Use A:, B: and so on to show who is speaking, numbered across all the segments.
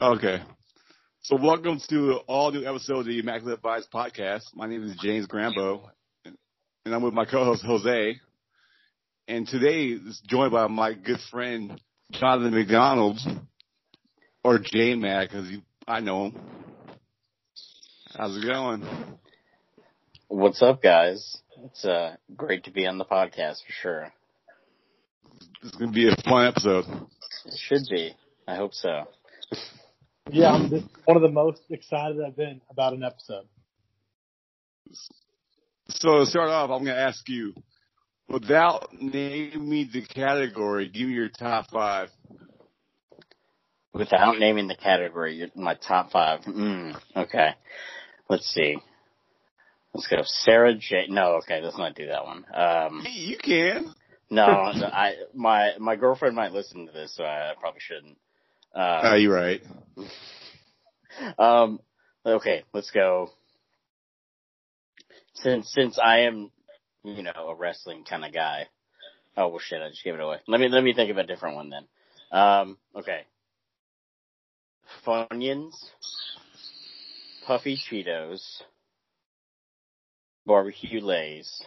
A: Okay. So welcome to all new episode of the Immaculate Vibes podcast. My name is James Grambo, and I'm with my co-host Jose. And today is joined by my good friend Jonathan McDonald, or J Mac, because I know him. How's it going?
B: What's up, guys? It's uh, great to be on the podcast for sure.
A: It's gonna be a fun episode.
B: It should be. I hope so.
C: Yeah, I'm just one of the most excited I've been about an episode.
A: So to start off, I'm gonna ask you, without naming the category, give me your top five.
B: Without naming the category, you're my top five. Mm, okay. Let's see. Let's go. Sarah J. No, okay, let's not do that one. Um,
A: Hey, you can.
B: no, I my my girlfriend might listen to this, so I probably shouldn't.
A: Oh,
B: Uh,
A: you're right.
B: um, okay, let's go. Since since I am, you know, a wrestling kind of guy. Oh well, shit! I just gave it away. Let me let me think of a different one then. Um, okay. Funyuns, Puffy Cheetos, barbecue Lay's,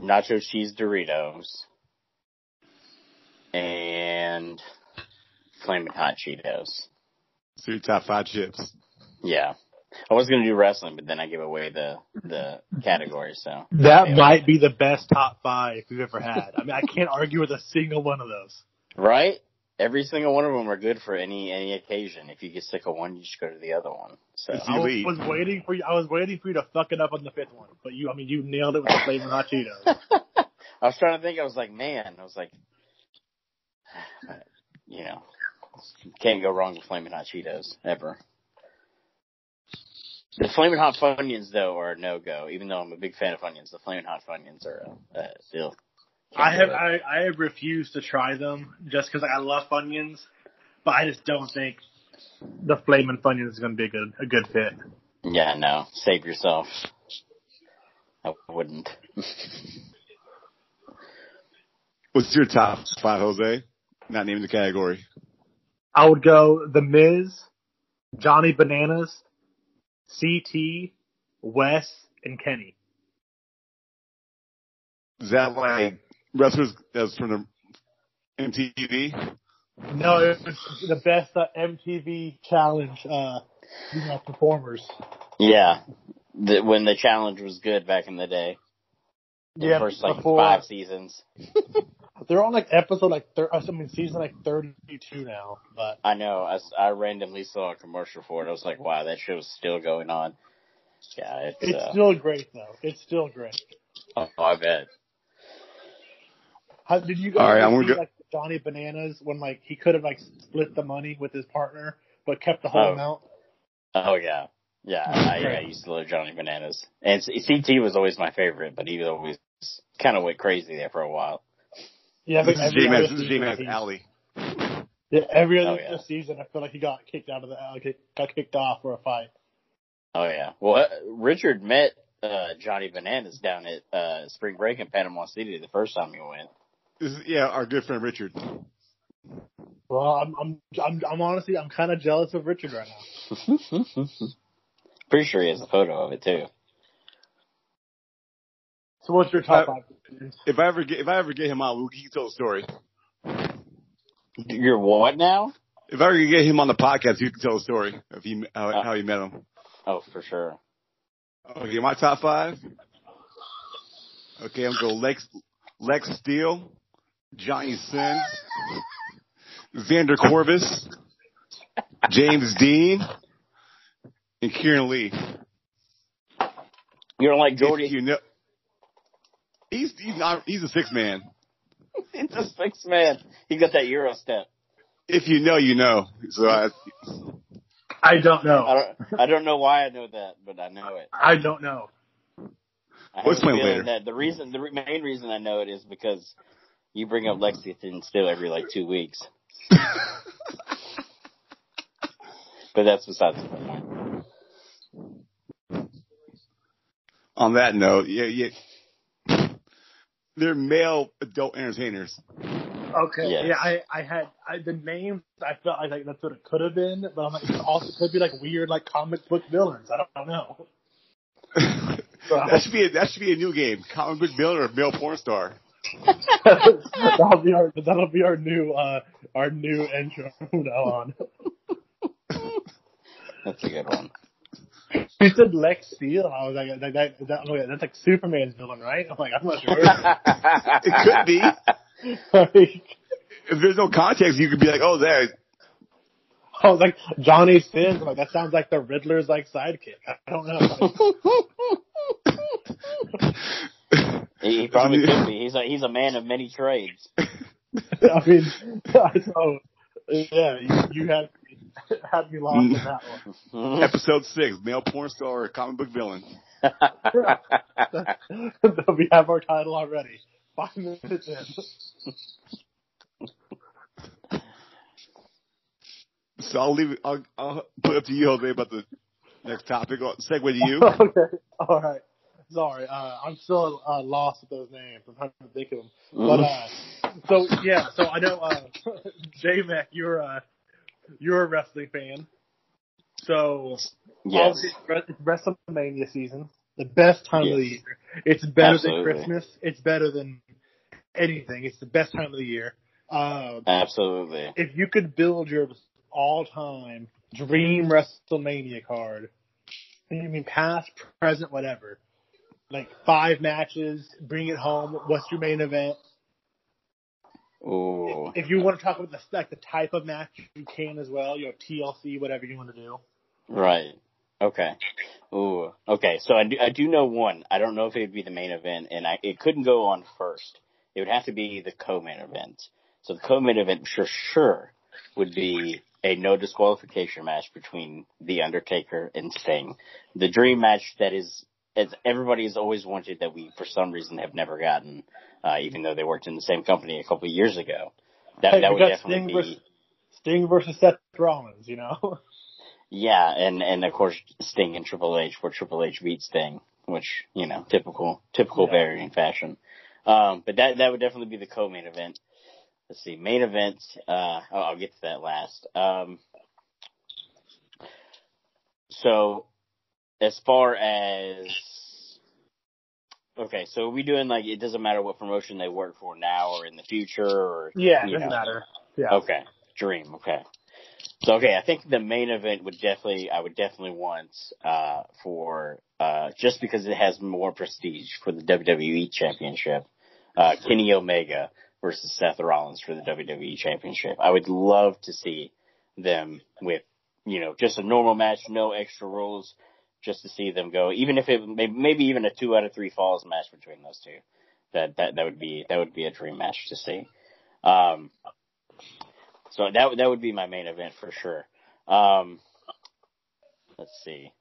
B: nacho cheese Doritos, and flaming hot Cheetos.
A: So your top five chips.
B: Yeah. I was gonna do wrestling, but then I gave away the the category. So
C: That
B: Yeah.
C: might be the best top five we've ever had. I mean, I can't argue with a single one of those.
B: right, every single one of them are good for any any occasion. If you get sick of one, you just go to the other one. So
C: I was, was waiting for you. I was waiting for you to fuck it up on the fifth one, but you, I mean, you nailed it with the flaming hot Cheetos.
B: I was trying to think. I was like, man, I was like, you know, can't go wrong with flaming hot Cheetos ever. The flaming hot Funyuns though are no go. Even though I'm a big fan of Funyuns, the flaming hot Funyuns are uh, uh, still.
C: I have I, I have refused to try them just because I love Funyuns, but I just don't think the flaming Funyuns is going to be a good a good fit.
B: Yeah, no. Save yourself. I wouldn't.
A: What's your top five, Jose? Not naming the category.
C: I would go The Miz, Johnny Bananas, CT, Wes, and Kenny.
A: Is that like wrestlers that's from the MTV?
C: No, it was the best uh, MTV challenge uh, you know, performers.
B: Yeah. The, when the challenge was good back in the day. The
C: Yeah,
B: first like
C: before
B: five seasons.
C: they're on like episode like thir- I mean season like thirty two now, but
B: I know. I, s- I randomly saw a commercial for it. I was like, wow, that show's still going on. Yeah, it's,
C: it's
B: uh,
C: still great though. It's still great.
B: oh, I bet.
C: How, did you guys
A: All right, I'm gonna
C: see,
A: go-
C: like Johnny Bananas when like he could have like split the money with his partner but kept the whole
B: Oh.
C: amount?
B: Oh yeah. Yeah, I, I used to love Johnny Bananas. And CT was always my favorite, but he always kind of went crazy there for a while.
C: Yeah,
A: This
C: but
A: is
C: every
A: J-Max,
C: other
A: this is
C: season
A: J-Max
C: he-
A: Alley.
C: Yeah, every other
B: Oh, yeah.
C: season I feel like he got kicked out of the uh, got kicked off for a fight.
B: Oh yeah. Well, uh, Richard met uh, Johnny Bananas down at uh, spring break in Panama City the first time he went.
A: This is, yeah, our good friend Richard.
C: Well, I'm I'm I'm, I'm honestly I'm kind of jealous of Richard right now.
B: Pretty sure he has a photo of it too.
C: So what's your top
A: Uh,
C: five?
A: If I ever get if I ever get him out, he can tell a story.
B: You're what now?
A: If I ever get him on the podcast, you can tell a story of he how,
B: Uh.
A: how he met him.
B: Oh, for sure.
A: Okay, my top five. Okay, I'm gonna go Lex Lex Steele, Johnny Sins, Xander Corvus, James Dean, and Kieran Lee.
B: You don't like
A: If
B: Jordy?
A: you know, he's he's not he's a six man.
B: He's a six man. He got that Euro step.
A: If you know, you know. So I,
C: I don't
B: I
C: know.
B: don't. I don't know why I know that, but I know it.
C: I don't know.
B: I
A: We'll explain later.
B: That the reason, the main reason I know it is because you bring up Lexington Steele every like two weeks. But that's besides the point.
A: on that note, yeah, yeah. They're male adult entertainers.
C: Okay.
B: Yes.
C: Yeah, I, I had I, the names. I felt like that's what it could have been, but I'm like, it also could be like weird, like comic book villains. I don't, I don't know.
A: that should be a, that should be a new game. Comic book villain or male porn star.
C: that'll be our that'll be our new uh our new intro from now on.
B: That's a good one.
C: He said Lex Steele. I was like, that, that, that, oh, yeah, that's like Superman's villain, right? I'm like, I'm not sure.
A: It could be.
C: like,
A: If there's no context, you could be like, oh, there.
C: I was like Johnny Sins. I'm like that sounds like the Riddler's like sidekick. I don't know.
B: He, he probably could be. He's a he's a man of many trades.
C: I mean, I know. Yeah, you, you had had me lost in that one.
A: Episode six, male porn star or comic book villain.
C: we have our title already. Five minutes in.
A: So I'll leave it. I'll, I'll put it up to you, Jose, about the next topic. I'll segue to you.
C: okay. All right. Sorry. Uh, I'm still uh, lost with those names. I'm trying to think of them. But uh, so yeah. So I know uh, J Mac, you're uh, you're a wrestling fan. So
B: yes.
C: it's WrestleMania season, the best time of the year. It's better
B: Absolutely.
C: than Christmas. It's better than anything. It's the best time of the year. Uh,
B: Absolutely.
C: if you could build your all-time dream WrestleMania card, I mean past, present, whatever, like five matches, bring it home. What's your main event?
B: Ooh.
C: If you want to talk about the like the type of match, you can as well. You have TLC, whatever you want to do.
B: Right. Okay. Ooh. Okay. So I do, I do know one. I don't know if it would be the main event, and I it couldn't go on first. It would have to be the co-main event. So the co-main event for sure would be a no disqualification match between The Undertaker and Sting. The dream match that is, as everybody has always wanted that we, for some reason, have never gotten, uh, even though they worked in the same company a couple of years ago. That,
C: Hey,
B: that would definitely
C: Sting
B: be.
C: versus Sting versus Seth Rollins. You know.
B: Yeah, and and of course Sting and Triple H, where Triple H beat Sting, which you know typical typical
C: Yeah.
B: varying fashion. Um, but that that would definitely be the co-main event. Let's see, main event. Uh, oh, I'll get to that last. Um, so as far as okay, so are we doing like it doesn't matter what promotion they work for now or in the future or
C: Yeah, it doesn't
B: know.
C: matter. Yeah.
B: Okay, dream. Okay. So okay, I think the main event would definitely, I would definitely want uh, for uh, just because it has more prestige for the WWE Championship, uh, Kenny Omega versus Seth Rollins for the WWE Championship. I would love to see them with you know just a normal match, no extra rules, just to see them go. Even if it maybe even a two out of three falls match between those two, that that that would be that would be a dream match to see. Um, so that would- that would be my main event for sure. Um, let's see.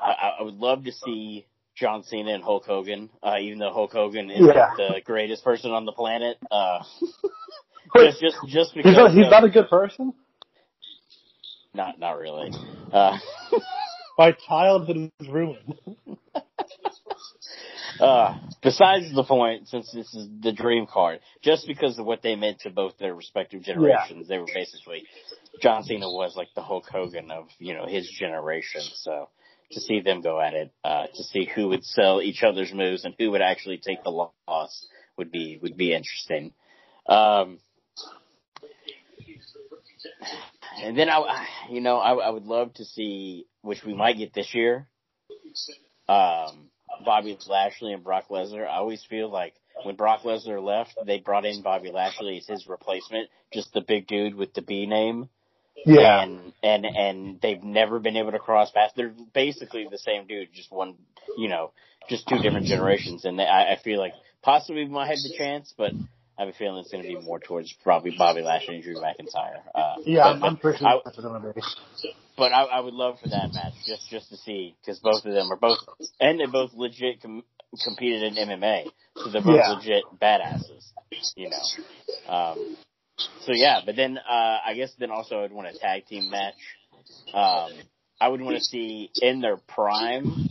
B: I, I- would love to see John Cena and Hulk Hogan, uh, even though Hulk Hogan is
C: Yeah.
B: the greatest person on the planet. Uh, just just just because
C: he's not, he's not a good person.
B: not not really. Uh,
C: My childhood is ruined.
B: Uh, besides the point, since this is the dream card, just because of what they meant to both their respective generations, they were basically John Cena was like the Hulk Hogan of you know his generation. So to see them go at it, uh, to see who would sell each other's moves and who would actually take the loss would be would be interesting. Um, and then I, I- you know, I, I would love to see, which we might get this year. Um, Bobby Lashley and Brock Lesnar. I always feel like when Brock Lesnar left, they brought in Bobby Lashley as his replacement, just the big dude with the B name.
C: Yeah.
B: And and and they've never been able to cross paths. They're basically the same dude, just one, you know, just two different generations. And they, I, I feel like possibly we might have the chance, but I have a feeling it's going to be more towards probably Bobby Lashley and Drew McIntyre. Uh,
C: Yeah,
B: but-
C: I'm, I'm pretty sure
B: I-
C: that's what it's gonna be.
B: but I, I would love for that match just just to see because both of them are both and they both legit com- competed in MMA, so they're both
C: Yeah.
B: legit badasses, you know. Um, so yeah, but then uh, I guess then also I'd want a tag team match. Um, I would want to see in their prime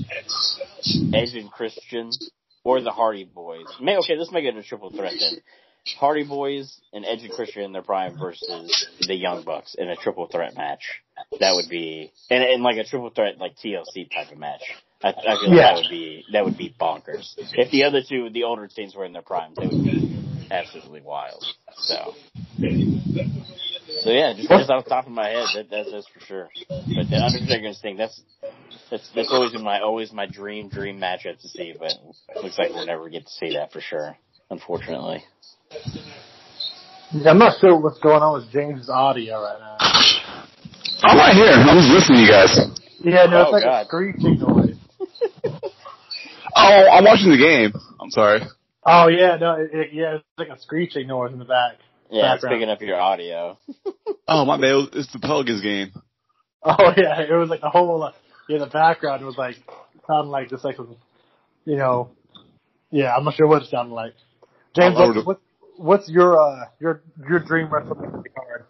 B: Edge and Christian or the Hardy Boys. May, okay, let's make it a triple threat then. Hardy Boys and Edge and Christian in their prime versus the Young Bucks in a triple threat match. That would be, and, and like a triple threat, like TLC type of match. I, I feel like
C: Yeah.
B: that would be, that would be bonkers. If the other two, the older teams were in their primes, they would be absolutely wild. So. So yeah, just, just off the top of my head, that, that's, that's for sure. But the Undertaker and Sting, that's, that's, that's always been my, always my dream, dream matchup to see, but it looks like we'll never get to see that for sure, unfortunately.
C: I'm not sure what's going on with James's audio right now.
A: I'm right here. I'm just listening to you guys.
C: Yeah, no, it's
B: Oh,
C: like
B: God.
C: a screeching noise.
A: Oh, I'm watching the game. I'm sorry.
C: Oh yeah, no, it, it, yeah, it's like a screeching noise in the back.
B: Yeah, it's
C: Background.
B: picking up your audio.
A: Oh, my man, It's the Pelicans game.
C: Oh yeah, it was like the whole uh, yeah the background was like sounded like just like you know, yeah I'm not sure what it sounded like. James,
A: I
C: what, what, what's your uh your your dream WrestleMania card?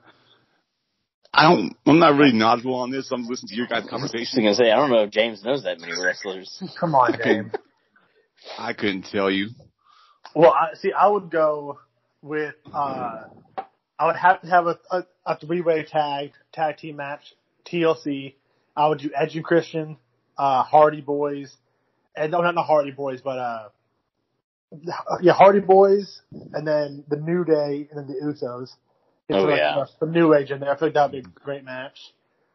A: I don't. I'm not really knowledgeable on this. I'm listening to your guys'
B: I was gonna say, I don't know if James knows that many wrestlers.
C: Come on, James.
A: I couldn't tell you.
C: Well, I see. I would go with uh I would have to have a a, a three way tag tag team match TLC. I would do Edge and Christian, uh Hardy Boys, and no, not the Hardy Boys, but uh yeah Hardy Boys, and then the New Day, and then the Usos.
B: Oh,
C: like,
B: yeah.
C: some New Age in there. I feel like that would be a great match.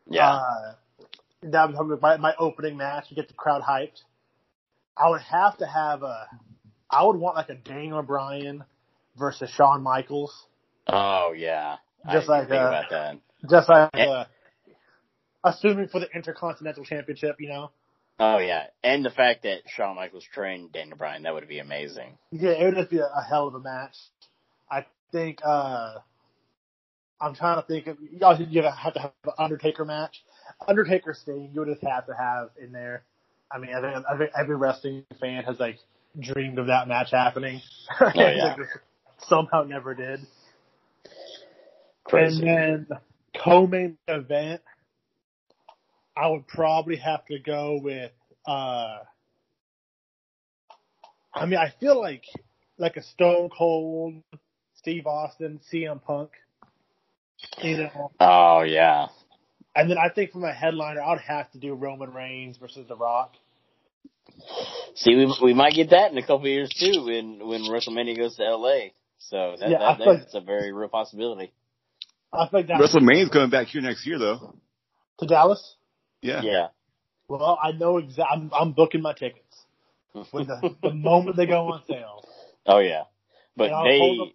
B: Yeah.
C: Uh, that would be my, my opening match to get the crowd hyped. I would have to have a, I would want like a Daniel Bryan versus Shawn Michaels,
B: oh yeah.
C: just
B: I
C: like,
B: think
C: uh,
B: about that.
C: just like,
B: Eh.
C: uh, assuming for the Intercontinental Championship, you know.
B: Oh yeah, and the fact that Shawn Michaels trained Daniel Bryan, that would be amazing.
C: Yeah, it would just be a, a hell of a match. I think, uh, I'm trying to think of, you have to have an Undertaker match. Undertaker Sting, you would just have to have in there. I mean, I think, I think every wrestling fan has like dreamed of that match happening.
B: Oh, yeah.
C: Somehow never did.
B: Crazy.
C: And then co-main event, I would probably have to go with. uh I mean, I feel like like a Stone Cold, Steve Austin, CM Punk. You know,
B: oh yeah.
C: and then I think for my headliner, I'd have to do Roman Reigns versus The Rock.
B: See, we we might get that in a couple of years too when when WrestleMania goes to LA. So that,
C: Yeah, I
B: that
C: feel like-
B: that's a very real possibility.
C: I think that
A: WrestleMania's coming back here next year, though.
C: to Dallas.
A: Yeah.
B: Yeah.
C: Well, I know exactly. I'm, I'm booking my tickets when the the moment they go on sale.
B: oh yeah. But they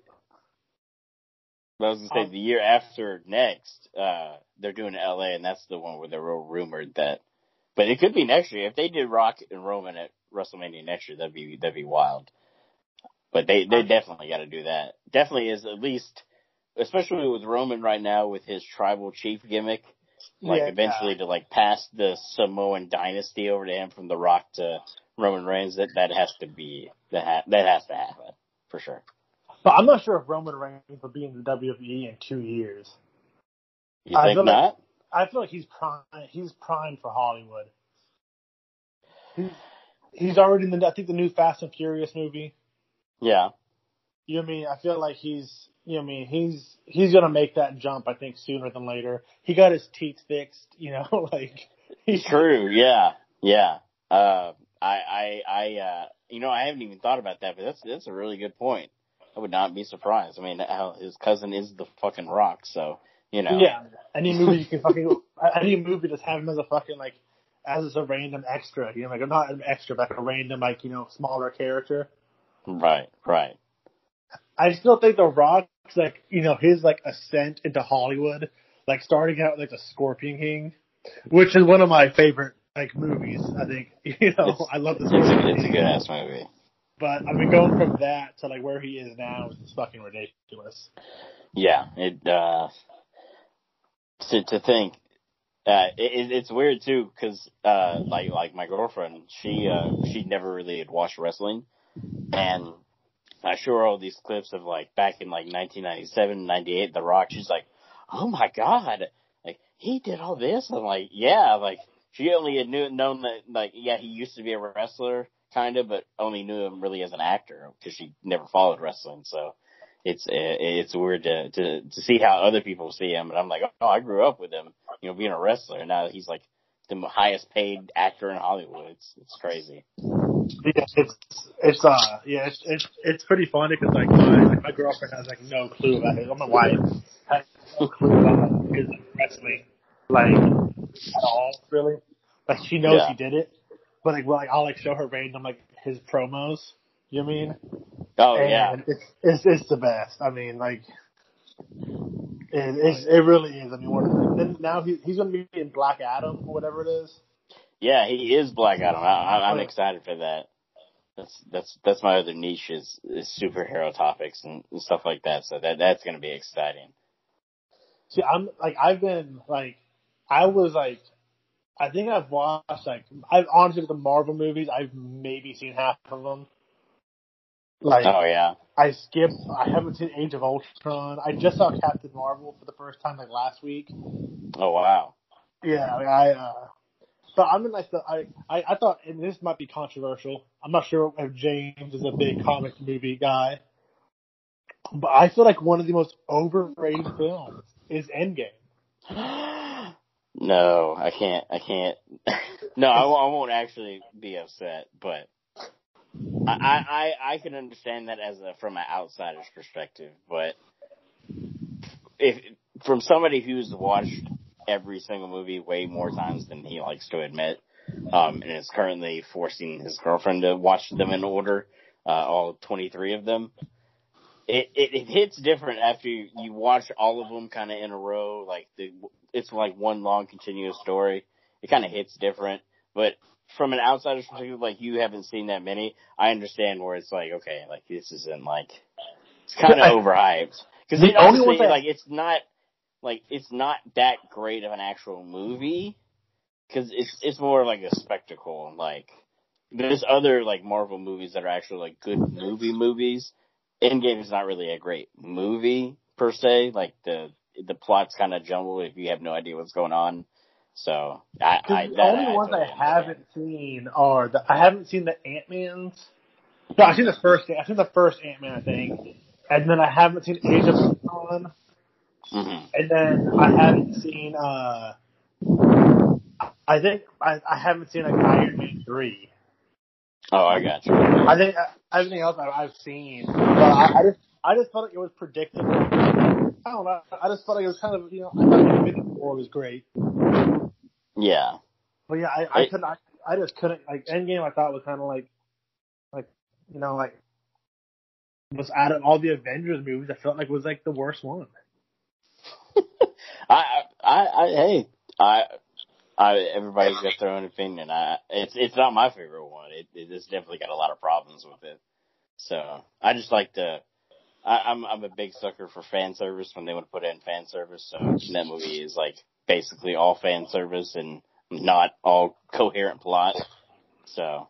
C: up-
B: I was gonna say
C: I'll-
B: the year after next, uh, they're doing LA, and that's the one where they're real rumored that. But it could be next year if they did Rock and Roman at WrestleMania next year. That'd be that'd be wild. But they they definitely got to do that. Definitely is at least, especially with Roman right now with his tribal chief gimmick. Like
C: Yeah,
B: eventually to like pass the Samoan dynasty over to him from The Rock to Roman Reigns. That that has to be that ha- that has to happen for sure.
C: But I'm not sure if Roman Reigns will be in the WWE in two years.
B: You
C: I
B: think
C: feel like-
B: not?
C: I feel like he's prime. He's primed for Hollywood. He's, he's already in the. I think the new Fast and Furious movie.
B: yeah.
C: You know what I mean? I feel like he's. You know what I mean? He's he's gonna make that jump. I think sooner than later. He got his teeth fixed. You know, like he's
B: True. Yeah. Yeah. Uh, I, I, I, uh, you know, I haven't even thought about that, but that's, that's a really good point. I would not be surprised. I mean, how his cousin is the fucking rock, so, you know.
C: Yeah, any movie you can fucking any movie just have him as a fucking like as a random extra. You know, like not an extra, but like a random like you know smaller character.
B: Right. Right.
C: I still think The Rock's like you know his like ascent into Hollywood, like starting out like the Scorpion King, which is one of my favorite like movies. I think you know
B: It's-
C: I love this.
B: It's a, it's a good ass movie.
C: But I mean going from that to like where he is now is just fucking ridiculous.
B: Yeah. It, uh, to, to think, uh, it, it's weird too, cause, uh, like, like my girlfriend, she, uh, she never really had watched wrestling. And I show her all these clips of like back in like 1997, 98, The Rock. She's like, "Oh my god, like he did all this." I'm like, "Yeah." Like she only had knew known that like yeah he used to be a wrestler kind of, but only knew him really as an actor because she never followed wrestling. So it's it's weird to to to see how other people see him. And I'm like, oh, I grew up with him, you know, being a wrestler. And now he's like the highest paid actor in Hollywood. It's it's crazy.
C: Yeah, it's it's uh yeah it's it's it's pretty funny because like my like my girlfriend has like no clue about it. My wife has no clue about his wrestling like at all really. Like she knows
B: Yeah.
C: he did it, but like well, like I'll like show her random like his promos. You know I mean?
B: Oh
C: and
B: yeah,
C: it's, it's it's the best. I mean, like it it's, it really is. I mean, what, then now he he's gonna be in Black Adam or whatever it is.
B: yeah, he is Black Adam. I,
C: Oh.
B: excited for that. That's that's that's my other niche is, is superhero topics and, and stuff like that. So that that's gonna be exciting.
C: See, I'm like I've been like I was like I think I've watched like I've honestly with the Marvel movies I've maybe seen half of them. Like
B: Oh yeah,
C: I skipped. I haven't seen Age of Ultron. I just saw Captain Marvel for the first time like last week.
B: oh wow.
C: Yeah, I, I uh, but I'm in like the I, I I thought and this might be controversial. I'm not sure if James is a big comic movie guy, but I feel like one of the most overrated films is Endgame.
B: no, I can't. I can't. no, I, won't- I won't actually be upset, but I, I I I can understand that as a from an outsider's perspective, but if from somebody who's watched every single movie way more times than he likes to admit, um, and is currently forcing his girlfriend to watch them in order, uh, all 23 of them. It, it, it hits different after you, you watch all of them kind of in a row. Like the, it's like one long continuous story. It kind of hits different, but from an outsider's perspective, like you haven't seen that many, I understand where it's like, okay, like this isn't like, it's kind of overhyped. Cause
C: The
B: it
C: only
B: honestly,
C: that-
B: like, it's not, like, it's not that great of an actual movie. Cause it's, it's more like a spectacle. Like, there's other, like, Marvel movies that are actually, like, good movie movies. Endgame is not really a great movie, per se. Like, the, the plot's kind of jumbled if you have no idea what's going on. So, I, I,
C: the only
B: I
C: ones
B: totally
C: I haven't seen are the I haven't seen the Ant Man's. No, I've seen the first. I've seen the first Ant Man, I think, and then I haven't seen Age of Ultron,
B: Mhm.
C: and then I haven't seen. uh I think I, I haven't seen like Iron Man three.
B: Oh, I got you.
C: I think uh, everything else I've seen, but I, I just I just felt like it was predictable. I don't know. I just felt like it was kind of you know I thought Infinity War was great.
B: Yeah.
C: But yeah, I, I
B: I-
C: couldn't. I, I just couldn't. Like Endgame, I thought was kind of like, like you know, like was out of all the Avengers movies, I felt like was like the worst one.
B: I, I, I, hey, I, I, everybody's got their own opinion. I, it's, it's not my favorite one. It, it it's definitely got a lot of problems with it. So I just like to, I, I'm, I'm a big sucker for fan service when they want to put in fan service. So that movie is like basically all fan service and not all coherent plot. So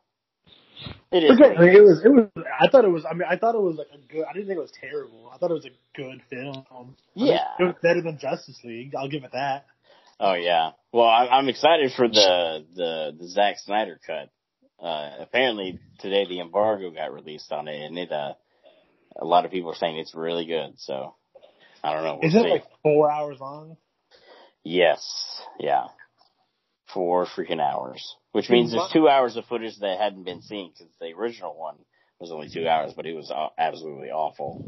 B: it is.
C: Okay, I mean, it was. It was. I thought it was. I mean, I thought it was like a good. I didn't think it was terrible. I thought it was a good film. I mean,
B: Yeah.
C: it was better than Justice League. I'll give it that.
B: Oh yeah. Well, I'm, I'm excited for the the the Zack Snyder cut. Uh, apparently today the embargo got released on it, and it uh, a lot of people are saying it's really good. So I don't know. We'll
C: Is it
B: see.
C: like four hours long?
B: yes, yeah, four freaking hours, which means there's two hours of footage that hadn't been seen because the original one was only two hours, but it was absolutely awful.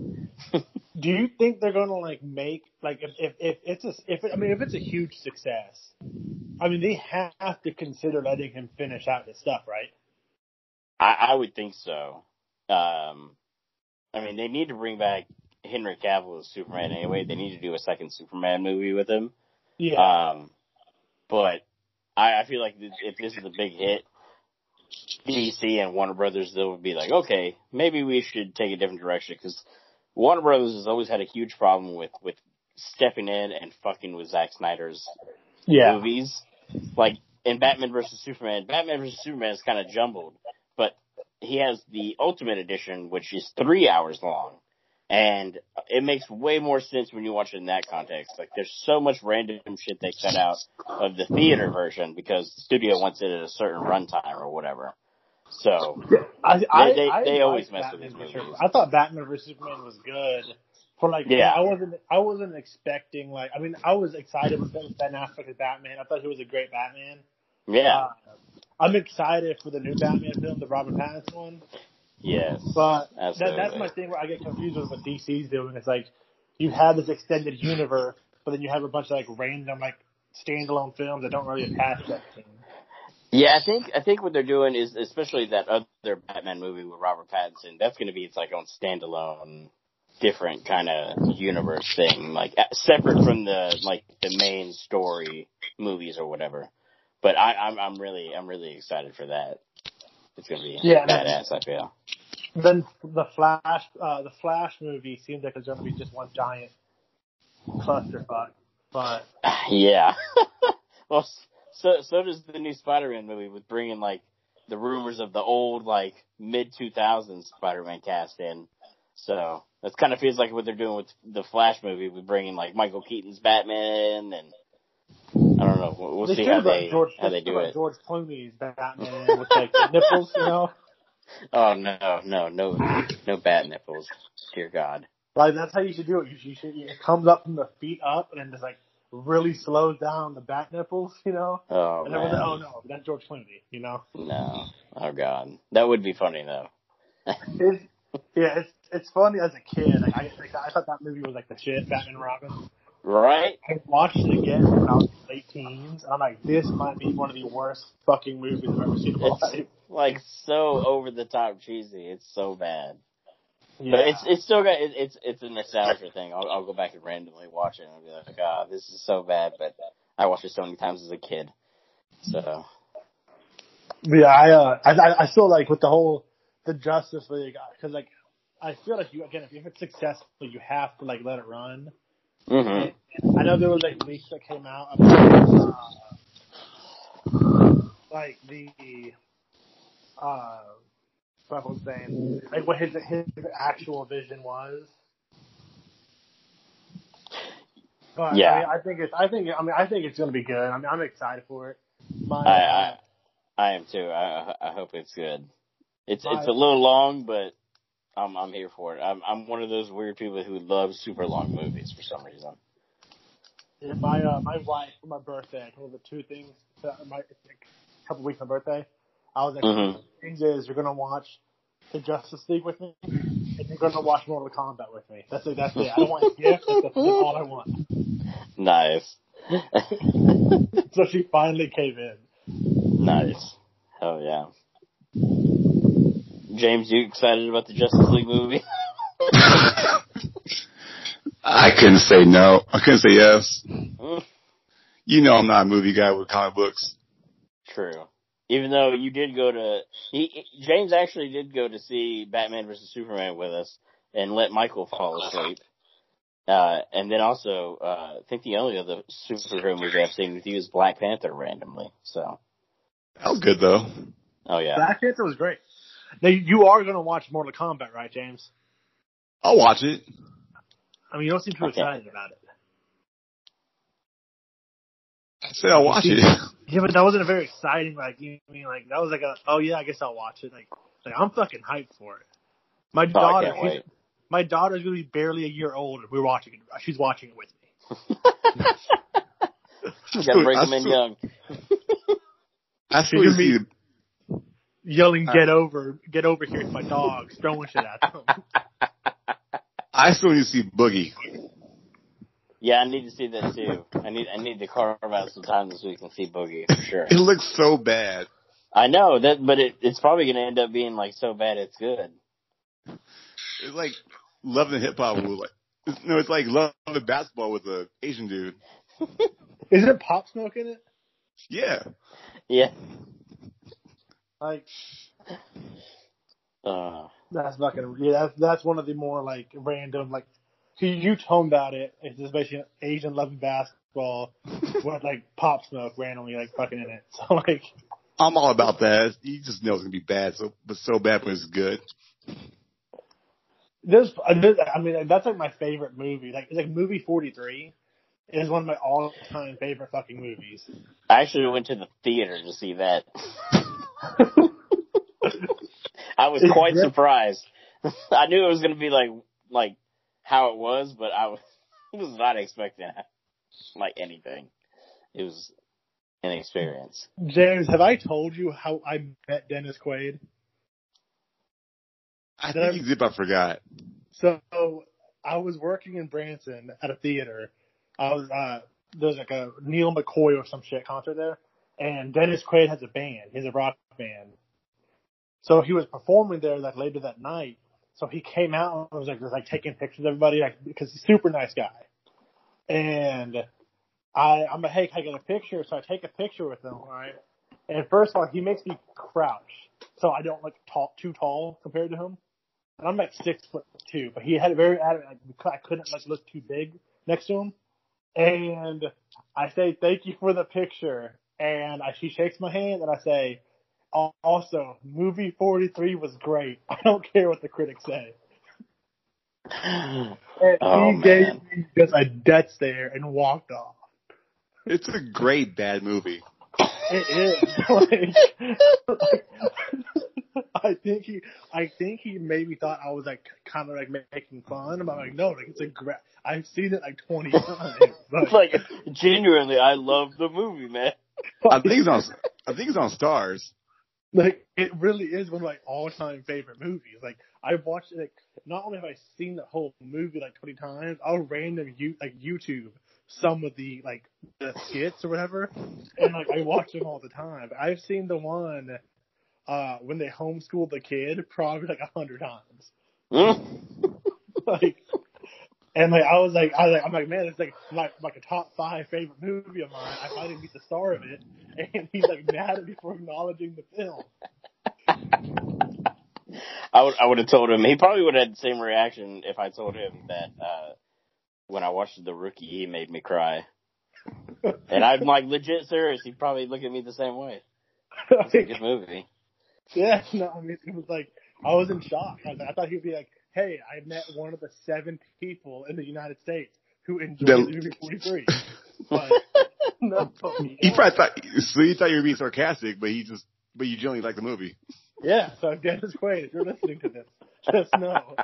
C: Do you think they're going to like make like if if, if it's a if it, I mean if it's a huge success, I mean they have to consider letting him finish out his stuff, right?
B: I, I would think so. Um, I mean, they need to bring back Henry Cavill as Superman anyway. They need to do a second Superman movie with him.
C: Yeah.
B: Um, but I, I feel like th- if this is a big hit, DC and Warner Brothers, they would be like, okay, maybe we should take a different direction because Warner Brothers has always had a huge problem with with stepping in and fucking with Zack Snyder's
C: yeah.
B: movies. Like in Batman versus Superman, Batman versus Superman is kind of jumbled, but he has the Ultimate Edition, which is three hours long. And it makes way more sense when you watch it in that context. Like there's so much random shit they cut out of the theater version because the studio wants it at a certain runtime or whatever. So
C: I, I,
B: they-
C: I
B: they always mess with
C: Batman
B: these movies.
C: I thought Batman vs Superman was good. For like,
B: Yeah.
C: I wasn't, I wasn't expecting like, I mean, I was excited with Ben Affleck as Batman. I thought he was a great Batman.
B: Yeah.
C: Uh, I'm excited for the new Batman film, the Robert Pattinson one.
B: yes.
C: But that, that's my thing where I get confused with what DC's doing. It's like you have this extended universe, but then you have a bunch of like random like standalone films that don't really attach to that thing.
B: Yeah, I think I think what they're doing is, especially that other Batman movie with Robert Pattinson, that's going to be its like own standalone, different kind of universe thing, like separate from the like the main story movies or whatever. But I, I'm I'm really I'm really excited for that. It's going to be
C: Yeah,
B: badass. I feel.
C: Then the Flash, uh, the Flash movie seems like it's going to be just one giant clusterfuck. But
B: Yeah. well, so so does the new Spider-Man movie with bringing like the rumors of the old like mid 2000s Spider-Man cast in. So that kind of feels like what they're doing with the Flash movie with bringing like Michael Keaton's Batman and I don't know. We'll, we'll see how they
C: George,
B: how they do it.
C: George Clooney's Batman with like the nipples, you know.
B: Oh no, no, no, no bat nipples. Dear God.
C: Like that's how you should do it. You should, you should it comes up from the feet up and then just like really slows down the bat nipples, you know.
B: Oh
C: and
B: man.
C: like, oh no, that's George Clooney, you know.
B: No. Oh God. That would be funny though.
C: It's, yeah, it's it's funny as a kid. Like I like, I thought that movie was like the shit, Batman Robin.
B: Right?
C: I watched it again when I was late teens. And I'm like, this might be one of the worst fucking movies I've ever seen in my
B: It's
C: life.
B: like so over the top cheesy. It's so bad.
C: Yeah.
B: But it's it's still got it, it's it's a nostalgia thing. I'll I'll go back and randomly watch it and I'll be like, ah, this is so bad. But I watched it so many times as a kid. So
C: Yeah, I, uh, I, I- feel like with the whole, the Justice League, cause like, I feel like you, again, if it's successful, you have to like let it run.
B: hmm
C: I know there was like leaks that came out about, uh, like the, uh, what was saying, like what his, his actual vision was. But,
B: Yeah.
C: I, mean, I think it's, I think, I mean, I think it's gonna be good. I mean, I'm excited for it. My,
B: I, I I am too. I I hope it's good. It's it's a little long, but I'm I'm here for it. I'm I'm one of those weird people who love super long movies for some reason.
C: Yeah, my uh, my wife for my birthday. One of the two things that my a couple weeks my birthday. I was like,
B: Mhm.
C: things is you're gonna watch the Justice League with me, and you're gonna watch Mortal Kombat with me. That's it. That's it. I don't want gifts. That's, that's all I want.
B: Nice.
C: So she finally came in.
B: nice. Hell yeah. James, you excited about the Justice League movie?
A: I couldn't say no. I couldn't say yes.
B: Mm,
A: You know I'm not a movie guy with comic books.
B: True. Even though you did go to, he, he- James actually did go to see Batman vs Superman with us and let Michael fall asleep. Uh, and then also, uh, I think the only other superhero movie I've seen with you is Black Panther randomly. So,
A: That was good though.
B: oh yeah.
C: Black Panther was great. Now you are gonna watch Mortal Kombat, right, James?
A: I'll watch it.
C: I mean, you don't seem too
B: Okay.
C: excited about it.
A: I said I'll watch it.
C: Yeah, but that wasn't a very exciting. Like, you know what I mean, like that was like a, oh yeah, I guess I'll watch it. Like, like I'm fucking hyped for it. My
B: Oh,
C: daughter, she's- my daughter's gonna be barely a year old. and We're watching it. She's watching it with me.
B: You gotta bring
A: I
B: them in
A: still-
B: young.
A: I still
C: You
A: see.
C: Yelling, uh, "Get over, get over here!" to my dogs, throwing shit at them.
A: I still need to see Boogie.
B: Yeah, I need to see that too. I need I need to carve out some time this week and see Boogie for sure.
A: It looks so bad.
B: I know that, but it, it's probably going to end up being like so bad it's good.
A: It's like loving hip hop with like. it's- No, it's like loving basketball with a Asian dude.
C: Isn't it Pop Smoke in it?
A: Yeah.
B: Yeah.
C: Like
B: Uh,
C: that's not gonna. yeah. That's that's one of the more like random like. You, you told about it. It's just basically Asian loving basketball with like Pop Smoke randomly like fucking in it. So like
A: I'm all about that. You just know it's gonna be bad, so but so bad when it's good.
C: This, uh, I mean, that's like my favorite movie. Like, it's like movie forty three is one of my all time favorite fucking movies.
B: I actually went to the theater to see that. I was
C: Is
B: quite
C: that-
B: surprised. I knew it was going to be like like how it was, but I was, was not expecting like anything. It was an experience.
C: James, have I told you how I met Dennis Quaid?
A: I
C: Did I-
A: think you did, but I forgot.
C: So I was working in Branson at a theater. I was uh there's like a Neal McCoy or some shit concert there, and Dennis Quaid has a band. He has a rock band. So he was performing there like later that night. So he came out and was like just like taking pictures of everybody like because he's a super nice guy. And I I'm like, hey, can I get a picture? So I take a picture with him, right? And first of all, he makes me crouch so I don't look tall, too tall compared to him. And I'm like six foot two, but he had a very like, I couldn't like look too big next to him. And I say, thank you for the picture. And I, she shakes my hand and I say, "Al- also, movie 43 was great. I don't care what the critics say. And
B: Oh,
C: he gave me just a death stare and walked off.
A: It's a great bad movie.
C: It is. like, I think he, I think he maybe thought I was like kind of like making fun, but I'm like, no, like it's a great. I've seen it like 20 times. Like,
B: like genuinely, I love the movie, man.
A: I think it's on. I think it's on Starz.
C: Like it really is one of my all-time favorite movies. Like I've watched it. Like, not only have I seen the whole movie like 20 times, I'll random you like YouTube some of the like the skits or whatever, and like I watch them all the time. I've seen the one uh when they homeschooled the kid probably like a hundred times.
B: Hmm?
C: like and like I was like I was like I'm like man it's like my like a top five favorite movie of mine. I finally meet the star of it, and he's like mad at me for acknowledging the film.
B: I would I would have told him. He probably would have had the same reaction if I told him that uh when I watched The Rookie, he made me cry. And I'm like legit serious. He'd probably look at me the same way. It's a good movie.
C: yeah, no, I mean it was like I was in shock. I, was, I thought he'd be like, "Hey, I met one of the seven people in the United States who enjoyed
A: The-
C: movie 43." But no,
A: He probably thought. So he thought you were being sarcastic, but he just. But you generally like the movie.
C: yeah. So Dennis Quaid, if you're listening to this, just know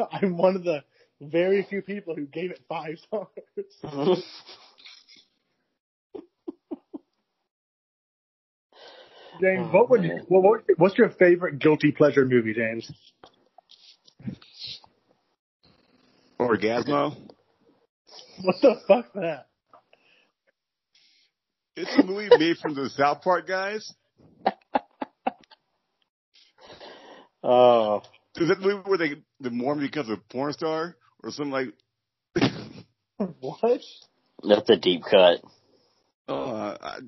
C: I'm one of the very few people who gave it five stars. James, what would you, what, what, what's your favorite guilty pleasure movie, James?
A: Orgazmo.
C: What the fuck that?
A: It's a movie made from the South Park guys.
B: oh,
A: Is that the movie where they the Mormon becomes a porn star or something like?
C: What?
B: that's a deep cut.
A: Uh, I,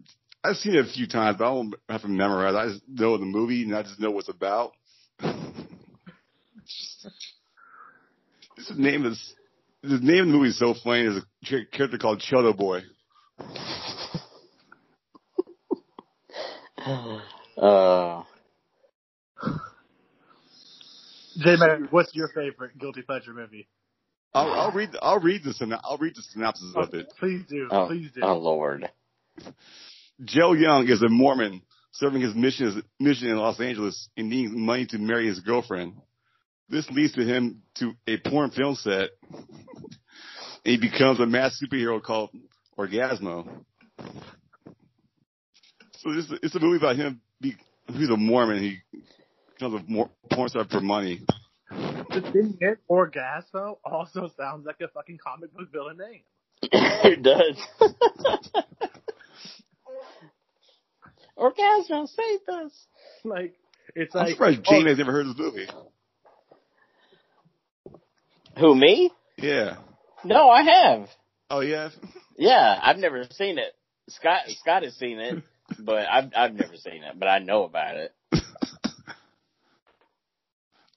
A: I've seen it a few times, but I don't have to memorize. I just know the movie and I just know what's about. This name is the name of the movie is so funny. There's a character called Choda Boy.
B: Uh,
C: J Mac, what's your favorite guilty pleasure movie?
A: I'll, I'll read. I'll read the syno- I'll read the synopsis of it.
C: Please do.
B: oh,
C: Please do.
B: oh Lord.
A: Joe Young is a Mormon serving his mission as, mission in Los Angeles and needing money to marry his girlfriend. This leads to him to a porn film set. and he becomes a mass superhero called Orgazmo. So this it's a movie about him. Be, he's a Mormon. He becomes a mor- porn star for money.
C: The thing is, Orgazmo also sounds like a fucking comic book villain name.
B: it does. Orgazmo, save us.
C: Like, it's
A: I'm
C: like,
A: surprised
C: oh,
A: Jane has never heard of this movie.
B: Who me?
A: Yeah.
B: No, I have.
A: Oh yeah.
B: Yeah, I've never seen it. Scott Scott has seen it, but I've I've never seen it, but I know about it.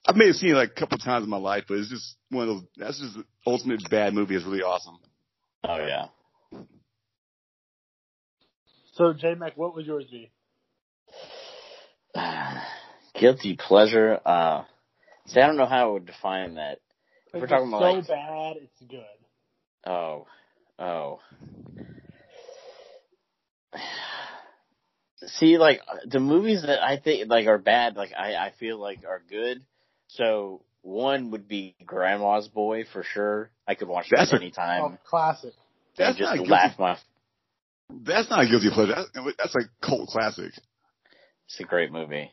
A: I may have seen it like a couple times in my life, but it's just one of those. That's just the ultimate bad movie. It's really awesome.
B: Oh yeah.
C: So J Mac, what would yours be?
B: Guilty pleasure. Uh, see, I don't know how I would define that. If we're talking
C: it's
B: about
C: so
B: like,
C: bad, it's good.
B: oh, oh. See, like the movies that I think like are bad, like I I feel like are good. So one would be Grandma's Boy for sure. I could watch that
A: That's a-
B: anytime
C: Oh, classic.
A: That's
B: and
A: not a
B: just
A: guilty,
B: laugh my.
A: That's not a guilty pleasure. That's, that's a cult classic.
B: It's a great movie.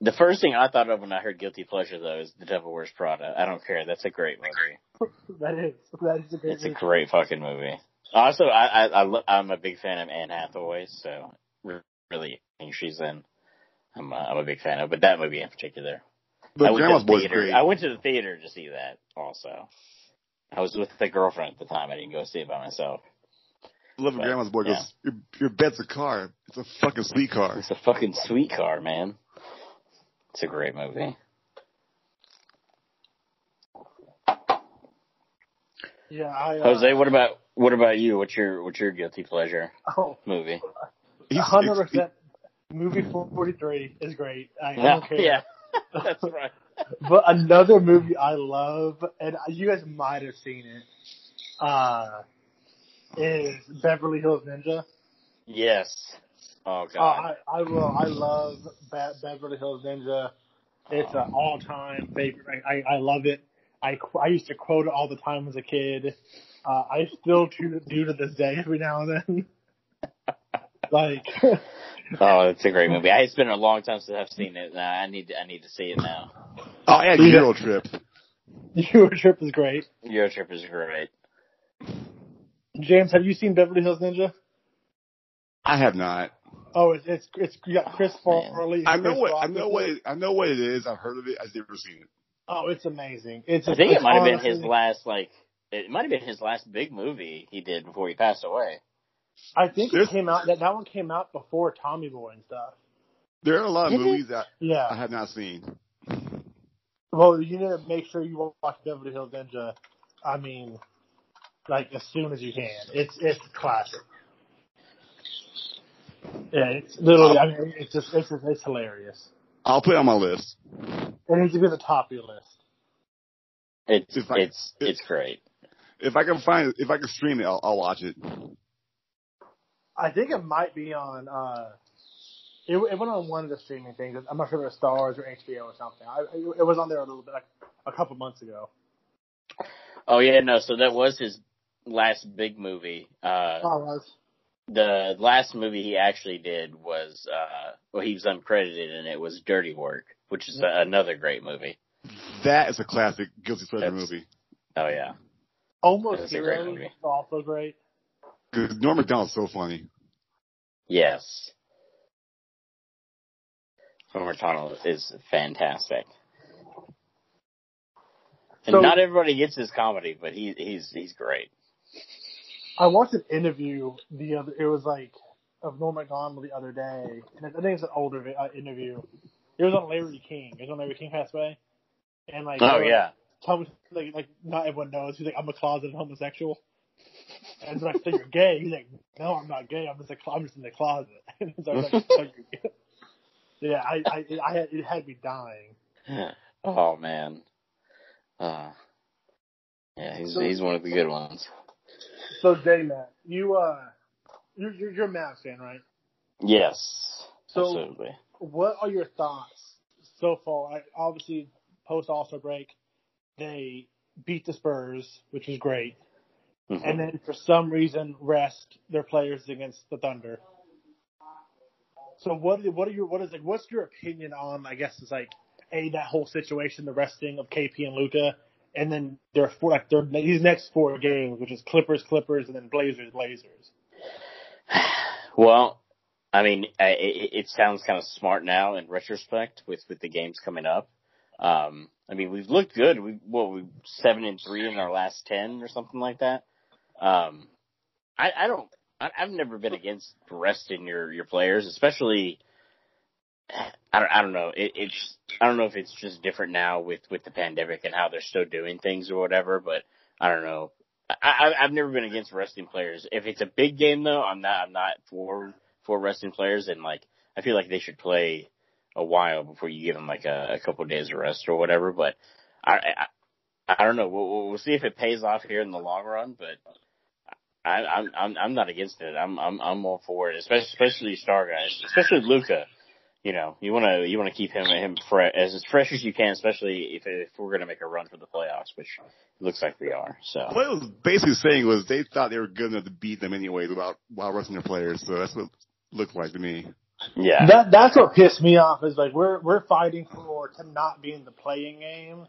B: The first thing I thought of when I heard guilty pleasure though is The Devil Wears Prada. I don't care. That's a great movie.
C: That is that is a great
B: It's a
C: movie.
B: great fucking movie. Also, I, I, I lo- I'm a big fan of Anne Hathaway, so really, anything she's in, I'm, uh, I'm a big fan of. But that movie in particular,
A: But
B: I went
A: Grandma's
B: to the theater.
A: great.
B: I went to the theater to see that. Also, I was with a girlfriend at the time. I didn't go see it by myself.
A: Love of
B: but,
A: Grandma's Boy
B: yeah.
A: goes, your, your bed's a car. It's a fucking sweet car.
B: It's a fucking sweet car, man. It's a great movie.
C: Yeah, I uh,
B: Jose, what about what about you? What's your what's your guilty pleasure
C: Oh,
B: movie?
C: Hundred percent. Movie forty three is great. I, I
B: Yeah,
C: don't care.
B: yeah, that's right.
C: But another movie I love, and you guys might have seen it, uh, is Beverly Hills Ninja.
B: Yes. Oh
C: Uh,
B: god.
C: I, I will. I love Be- Beverly Hills Ninja. It's an all time favorite. I, I, I love it. I, I used to quote it all the time as a kid. Uh, I still do, do to this day every now and then. like,
B: Oh, it's a great movie. It's been a long time since I've seen it. Now I need to, I need to see it now.
A: Oh, yeah,
C: Yeah.
A: Euro Trip.
C: your trip is great.
B: Eurotrip is great.
C: James, have you seen Beverly Hills Ninja?
A: I have not.
C: Oh, it's it's, it's you got Chris oh,
B: Man.
C: Farley.
A: I know
C: Chris
A: what I know what it, I know what it is. I've heard of it. I've never seen it.
C: Oh, it's amazing. It's
B: I think
C: it's
B: it might have been his last like it might have been his last big movie he did before he passed away.
C: I think
A: There's-
C: it came out that that one came out before Tommy Boy and stuff.
A: There are a lot of
B: Is it?
A: movies that I have not seen.
C: Well, you need to make sure you watch Beverly Hills Ninja. I mean, like as soon as you can. It's it's classic. Yeah, it's literally. I mean, it's just it's just, it's hilarious.
A: I'll put it on my list.
C: It needs to be at the top of your list.
B: It's
A: If I-
B: it's it's great.
A: If I can find it, if I can stream it, I'll, I'll watch it.
C: I think it might be on. uh It, it went on one of the streaming things. I'm not sure if it was Starz or HBO or something. I, it was on there a little bit, like a couple months ago.
B: Oh yeah, no. So that was his last big movie. Uh,
C: Oh, was.
B: the last movie he actually did was uh, well, he was uncredited, and it was Dirty Work, which is a, another great movie.
A: That is a classic guilty pleasure
B: That's-
A: movie.
B: Oh yeah,
C: Almost
B: That's a great
C: Heroes
B: movie.
C: is also great.
A: Because Norm Macdonald's so funny.
B: yes. Homer Tunnel is fantastic. And
C: So-
B: not everybody gets his comedy, but he he's he's great.
C: I watched an interview the other. It was like of Norm Macdonald the other day, and I think it's an older uh, interview. It was on Larry King. It was on Larry King passed away, and like
B: Oh yeah,
C: me like like not everyone knows. He's like I'm a closeted homosexual, and it's like so you're gay. He's like no, I'm not gay. I'm just a cl- I'm just in the closet. And so I was like, so yeah, I I I had it had me dying.
B: oh man, uh, yeah, he's
C: So-
B: he's one of the good ones.
C: So J Mac, you uh, you're you're, you're a Mavs fan, right?
B: Yes,
C: So-
B: absolutely.
C: what are your thoughts so far? I, obviously, post All Star break, they beat the Spurs, which was great,
B: Mhm.
C: and then for some reason rest their players against the Thunder. So what? What are your what is like? What's your opinion on? I guess it's like a that whole situation, the resting of KP and Luka, and then their four like their these next four games, which is Clippers, Clippers, and then Blazers, Blazers.
B: Well, I mean, it, it sounds kind of smart now in retrospect with with the games coming up. Um, I mean, we've looked good. We what we seven and three in our last ten or something like that. Um, I, I don't. I, I've never been against resting your your players, especially. I don't. I don't know. It, it's. I don't know if it's just different now with with the pandemic and how they're still doing things or whatever. But I don't know. I, I've never been against resting players. If it's a big game though, I'm not. I'm not for for resting players, and like I feel like they should play a while before you give them like a, a couple of days of rest or whatever. But I, I, I don't know. We'll- we'll see if it pays off here in the long run. But I, I'm I'm I'm not against it. I'm I'm I'm all for it, especially especially star guys, especially Luka. You know, you want to you want to keep him him fre- as as fresh as you can, especially if if we're going to make a run for the playoffs, which it looks like we are. So
A: What it was basically saying was they thought they were good enough to beat them anyway without while resting their players. So that's what it looked like to me.
B: yeah,
C: That that's what pissed me off is like we're we're fighting for to not be in the playing game,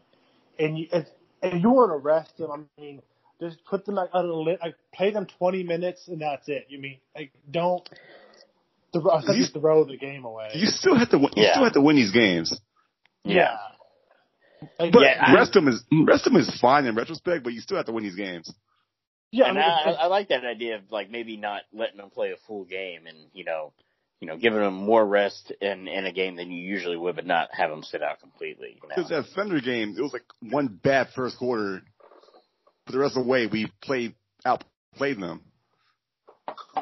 C: and you it's, and you want to rest them. I mean, just put them like on a lit, like play them twenty minutes and that's it. You mean like don't throw, essentially throw the game away.
A: You still have to win, you
B: Yeah.
A: still have to win these games.
B: yeah.
C: Like,
A: But
B: Yeah, I-
A: rest of them is rest of them is fine in retrospect, but you still have to win these games.
C: yeah. I mean,
B: I, I like that idea of like maybe not letting them play a full game and you know, you know, giving them more rest in in a game than you usually would, but not have them sit out completely. You know?
A: Because that Thunder game, it was like one bad first quarter, but the rest of the way we played outplayed them.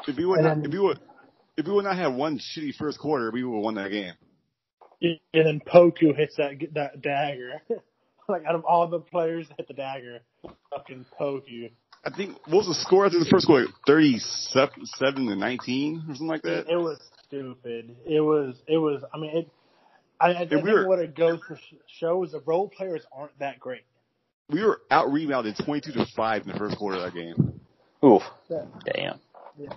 A: If we would not, if we would, if we would not have one shitty first quarter, we would have won that game.
C: and then Poku hits that that dagger. like out of all the players that hit the dagger, fucking Poku.
A: I think what was the score after the first quarter? Thirty-seven to nineteen or something like that.
C: It, it was stupid. It was. It was. I mean, it. I, I think
A: we were-
C: what it goes to sh- show is the role players aren't that great.
A: We were out rebounded twenty-two to five in the first quarter of that game.
B: Oof,
C: Yeah.
B: damn.
C: Yeah,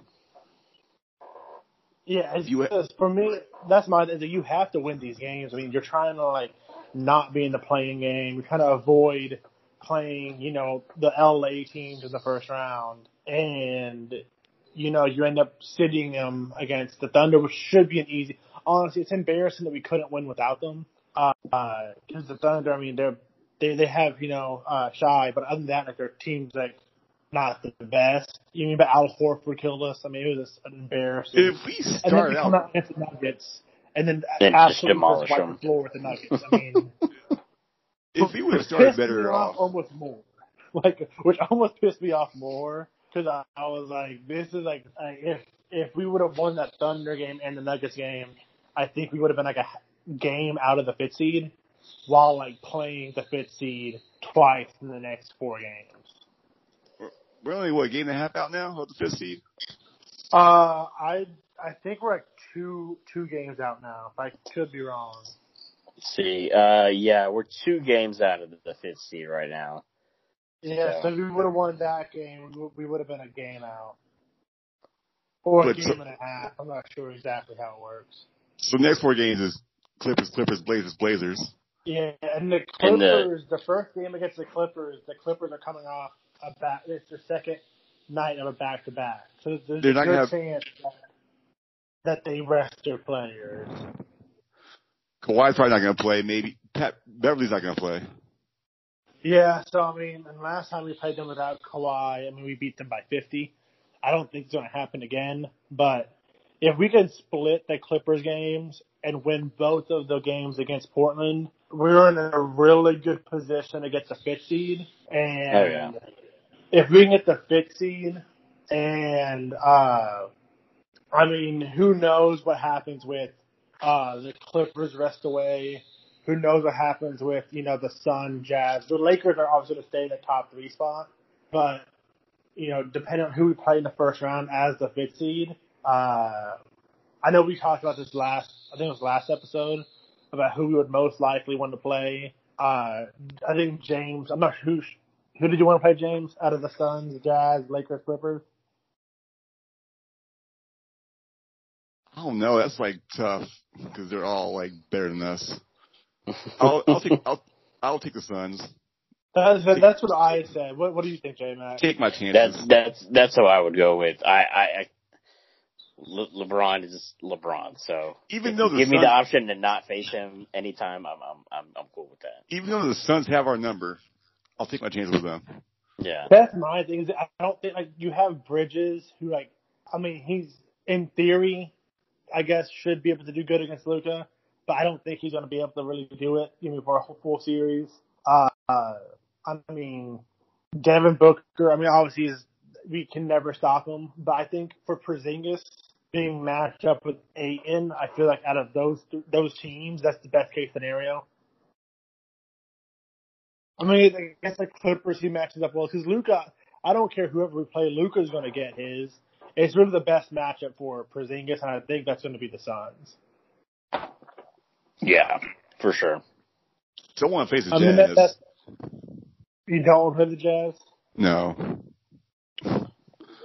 C: it's
A: You-
C: just, for me, that's my. You have to win these games. I mean, you're trying to like not be in the playing game. You're trying to avoid playing, you know, the LA teams in the first round, and you know you end up sitting them against the Thunder, which should be an easy. Honestly, it's embarrassing that we couldn't win without them. Because the Thunder, I mean, they're they they have you know uh, Shai, but other than that, like their teams like not the best. You mean, but Al Horford killed us. I mean, it was just an embarrassing.
A: If we
C: And then
A: started
C: you come
A: out,
C: out against the Nuggets, and then,
B: Then just
C: absolutely
B: demolish
C: wipe
B: them.
C: the floor with the Nuggets. I mean,
A: if we would have started better
C: off
A: off,
C: almost more. Like, which almost pissed me off more because I, I was like, this is like, like if if we would have won that Thunder game and the Nuggets game, I think we would have been like a game out of the fifth seed, while like playing the fifth seed twice in the next four games.
A: We're only what a game and a half out now of the fifth seed.
C: Uh, I I think we're like two two games out now. If I could be wrong.
B: Let's see, uh, yeah, we're two games out of the fifth seed right now.
C: Yeah,
B: So-
C: so if we would have won that game, we would- have been a game out. Or a game
A: so-
C: and a half. I'm not sure exactly how it works.
A: So next four games is Clippers, Clippers, Blazers, Blazers.
C: Yeah, and the
B: And the-
C: Clippers, the, first game against the Clippers, the Clippers are coming off a back. It's their second night of a back to back, so there's
A: They're
C: a
A: not
C: good
A: gonna have-
C: chance that, that they rest their players.
A: Kawhi's probably not going to play. Maybe Pat Beverley's not going to play.
C: Yeah, so I mean, and last time we played them without Kawhi, I mean, we beat them by 50. I don't think it's going to happen again, but if we can split the Clippers games and win both of the games against Portland, we're in a really good position to get the fifth seed. And
B: Oh, yeah.
C: If we can get the seed, and uh, I mean, who knows what happens with uh, the Clippers rest away. Who knows what happens with, you know, the Sun, Jazz. The Lakers are obviously to stay in the top three spot, but, you know, depending on who we play in the first round as the fifth seed, uh, I know we talked about this last, I think it was last episode, about who we would most likely want to play. Uh, I think James, I'm not sure who, who did you want to play, James, out of the Suns, Jazz, Lakers, Clippers?
A: I don't know. That's like tough because they're all like better than us. I'll, I'll take I'll, I'll take the Suns.
C: That's, that's what I said. What, what do you think, J Mac?
A: Take my chances.
B: That's that's that's how I would go with. I I, I Le- LeBron is LeBron, so
A: Even though
B: you
A: the
B: give me the option to not face him anytime, I'm I'm I'm I'm cool with that.
A: Even though the Suns have our number, I'll take my chances with them.
B: Yeah,
C: That's my thing. Is I don't think like you have Bridges who like I mean he's in theory, I guess should be able to do good against Luka, but I don't think he's going to be able to really do it. You know, for a whole full series. Uh, I mean, Devin Booker. I mean, obviously is we can never stop him, but I think for Porzingis being matched up with Ayton, I feel like out of those th- those teams, that's the best case scenario. I mean, I guess the Clippers he matches up well because Luka. I don't care whoever we play, Luka's going to get his. It's really the best matchup for Porzingis, and I think that's going to be the Suns.
B: Yeah, for sure.
A: Don't want to face the
C: I
A: Jazz.
C: mean, that, that, you don't want to play the Jazz?
A: no.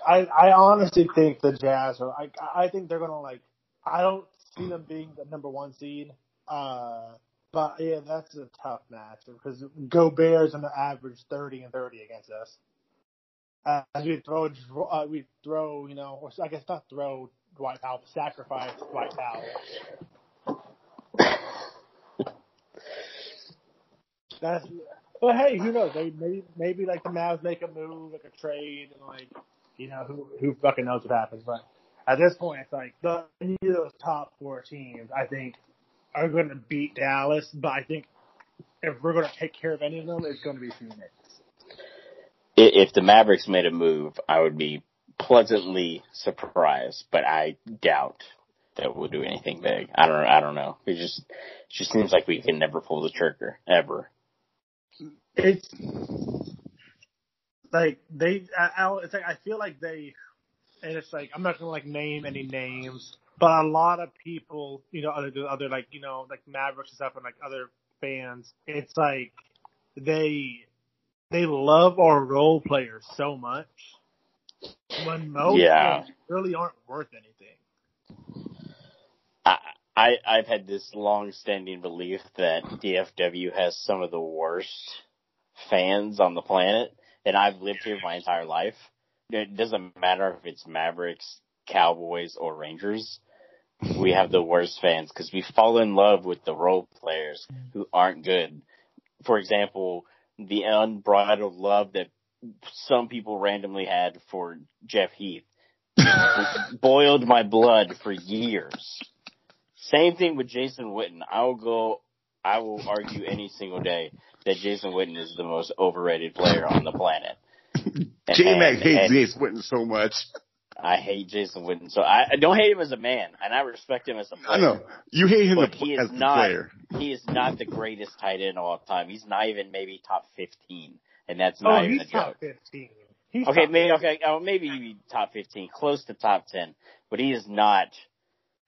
C: I I honestly think the Jazz are. I I think they're gonna like. I don't see them being the number one seed. Uh, but yeah, that's a tough match because Gobert's on the average thirty and thirty against us. As we throw, uh, we throw, you know, or I guess not throw Dwight Powell, sacrifice Dwight Powell. That's, but hey, who knows? They maybe maybe like the Mavs make a move, like a trade, and like you know who who fucking knows what happens. But at this point, it's like the of those top four teams, I think, are going to beat Dallas. But I think if we're going to take care of any of them, it's going to be Phoenix.
B: If the Mavericks made a move, I would be pleasantly surprised, but I doubt that we'll do anything big. I don't. I don't know. It just it just seems like we can never pull the trigger ever.
C: It's like they. I, I- it's like I feel like they, and it's like I'm not going to like name any names, but a lot of people, you know, other other like you know like Mavericks and stuff, and like other fans, it's like they they love our role players so much when most
B: Yeah.
C: really aren't worth anything.
B: I, I I've had this long-standing belief that DFW has some of the worst fans on the planet, and I've lived here my entire life. It doesn't matter if it's Mavericks, Cowboys, or Rangers. We have the worst fans because we fall in love with the role players who aren't good. For example, the unbridled love that some people randomly had for Jeff Heath boiled my blood for years. Same thing with Jason Witten. I will go, I will argue any single day that Jason Witten is the most overrated player on the planet.
A: J Mac hates Jace Witten so much.
B: I hate Jason Witten. So I, I don't hate him as a man, and I respect him as a player.
A: I know. You hate him
B: But
A: the,
B: he is
A: as the
B: not-
A: player.
B: He is not the greatest tight end of all time. He's not even maybe top 15, and that's oh, not
C: Oh,
B: even a
C: he's
B: joke.
C: top fifteen. He's
B: Okay,
C: top
B: maybe okay, oh, maybe top fifteen, close to top ten, but he is not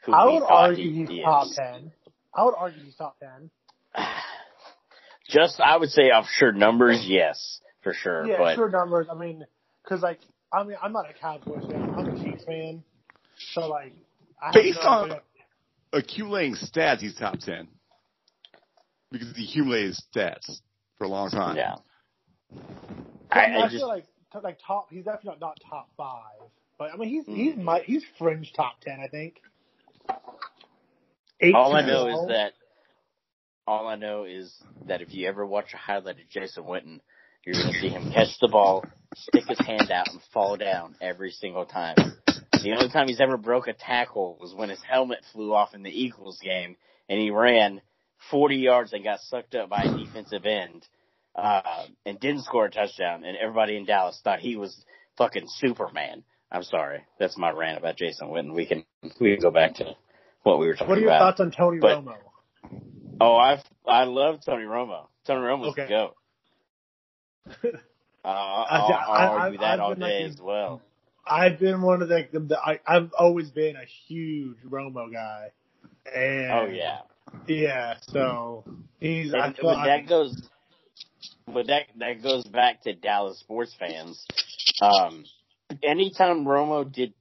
B: who
C: I
B: we
C: would
B: thought
C: argue
B: he,
C: he's
B: he
C: top ten. I would argue he's top ten.
B: Just, I would say, off sure numbers, yes, for sure.
C: Yeah,
B: but
C: sure numbers. I mean, because like I mean, I'm not a Cowboys fan. I'm a Chiefs fan. So like, I
A: Based
C: no
A: on-
C: idea.
A: Accumulating stats, he's top 10. Because he accumulated stats for a long time.
B: yeah,
C: I,
B: I,
C: I,
B: I just
C: feel like t- like top. He's definitely not, not top five, but I mean, he's
B: Mm.
C: he's my he's fringe top ten. I think. Eight
B: all I know is that all I know is that if you ever watch a highlight of Jason Witten, you're going to see him catch the ball, stick his hand out, and fall down every single time. The only time he's ever broke a tackle was when his helmet flew off in the Eagles game, and he ran 40 yards and got sucked up by a defensive end, uh, and didn't score a touchdown. And everybody in Dallas thought he was fucking Superman. I'm sorry, that's my rant about Jason Witten. We can we can go back to what we were talking about.
C: What are your
B: about.
C: thoughts on Tony
B: But-
C: Romo?
B: Oh, I I love Tony Romo. Tony Romo's
C: Okay.
B: the goat. Uh, I'll,
C: I-
B: I'll
C: I-
B: argue
C: I've-
B: that
C: I've
B: all
C: been like
B: day as well.
C: I've been one of the, the I, I've always been a huge Romo guy. And
B: Oh yeah,
C: yeah. So he's. I
B: and,
C: feel,
B: but that goes, but that that goes back to Dallas sports fans. Um, anytime Romo did,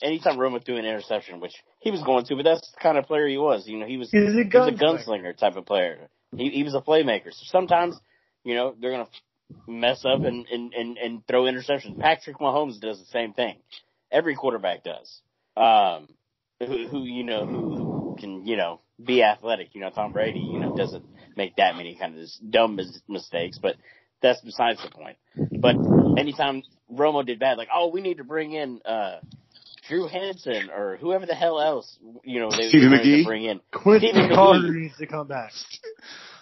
B: anytime Romo threw an interception, which he was going to, but that's the kind of player he was. You know, he was he was a
C: gunslinger.
B: gunslinger type of player. He, he was a playmaker. So sometimes, you know, they're gonna mess up and, and, and, and throw interceptions. Patrick Mahomes does the same thing. Every quarterback does. Um, who, who you know who, who can you know be athletic. You know, Tom Brady, you know, doesn't make that many kind of this dumb mis- mistakes, but that's besides the point. But anytime Romo did bad, like, oh, we need to bring in uh Drew Henson or whoever the hell else, you know, they,
A: Stephen
B: they to bring in.
C: Quincy
B: Stephen McGee.
C: Needs to come back.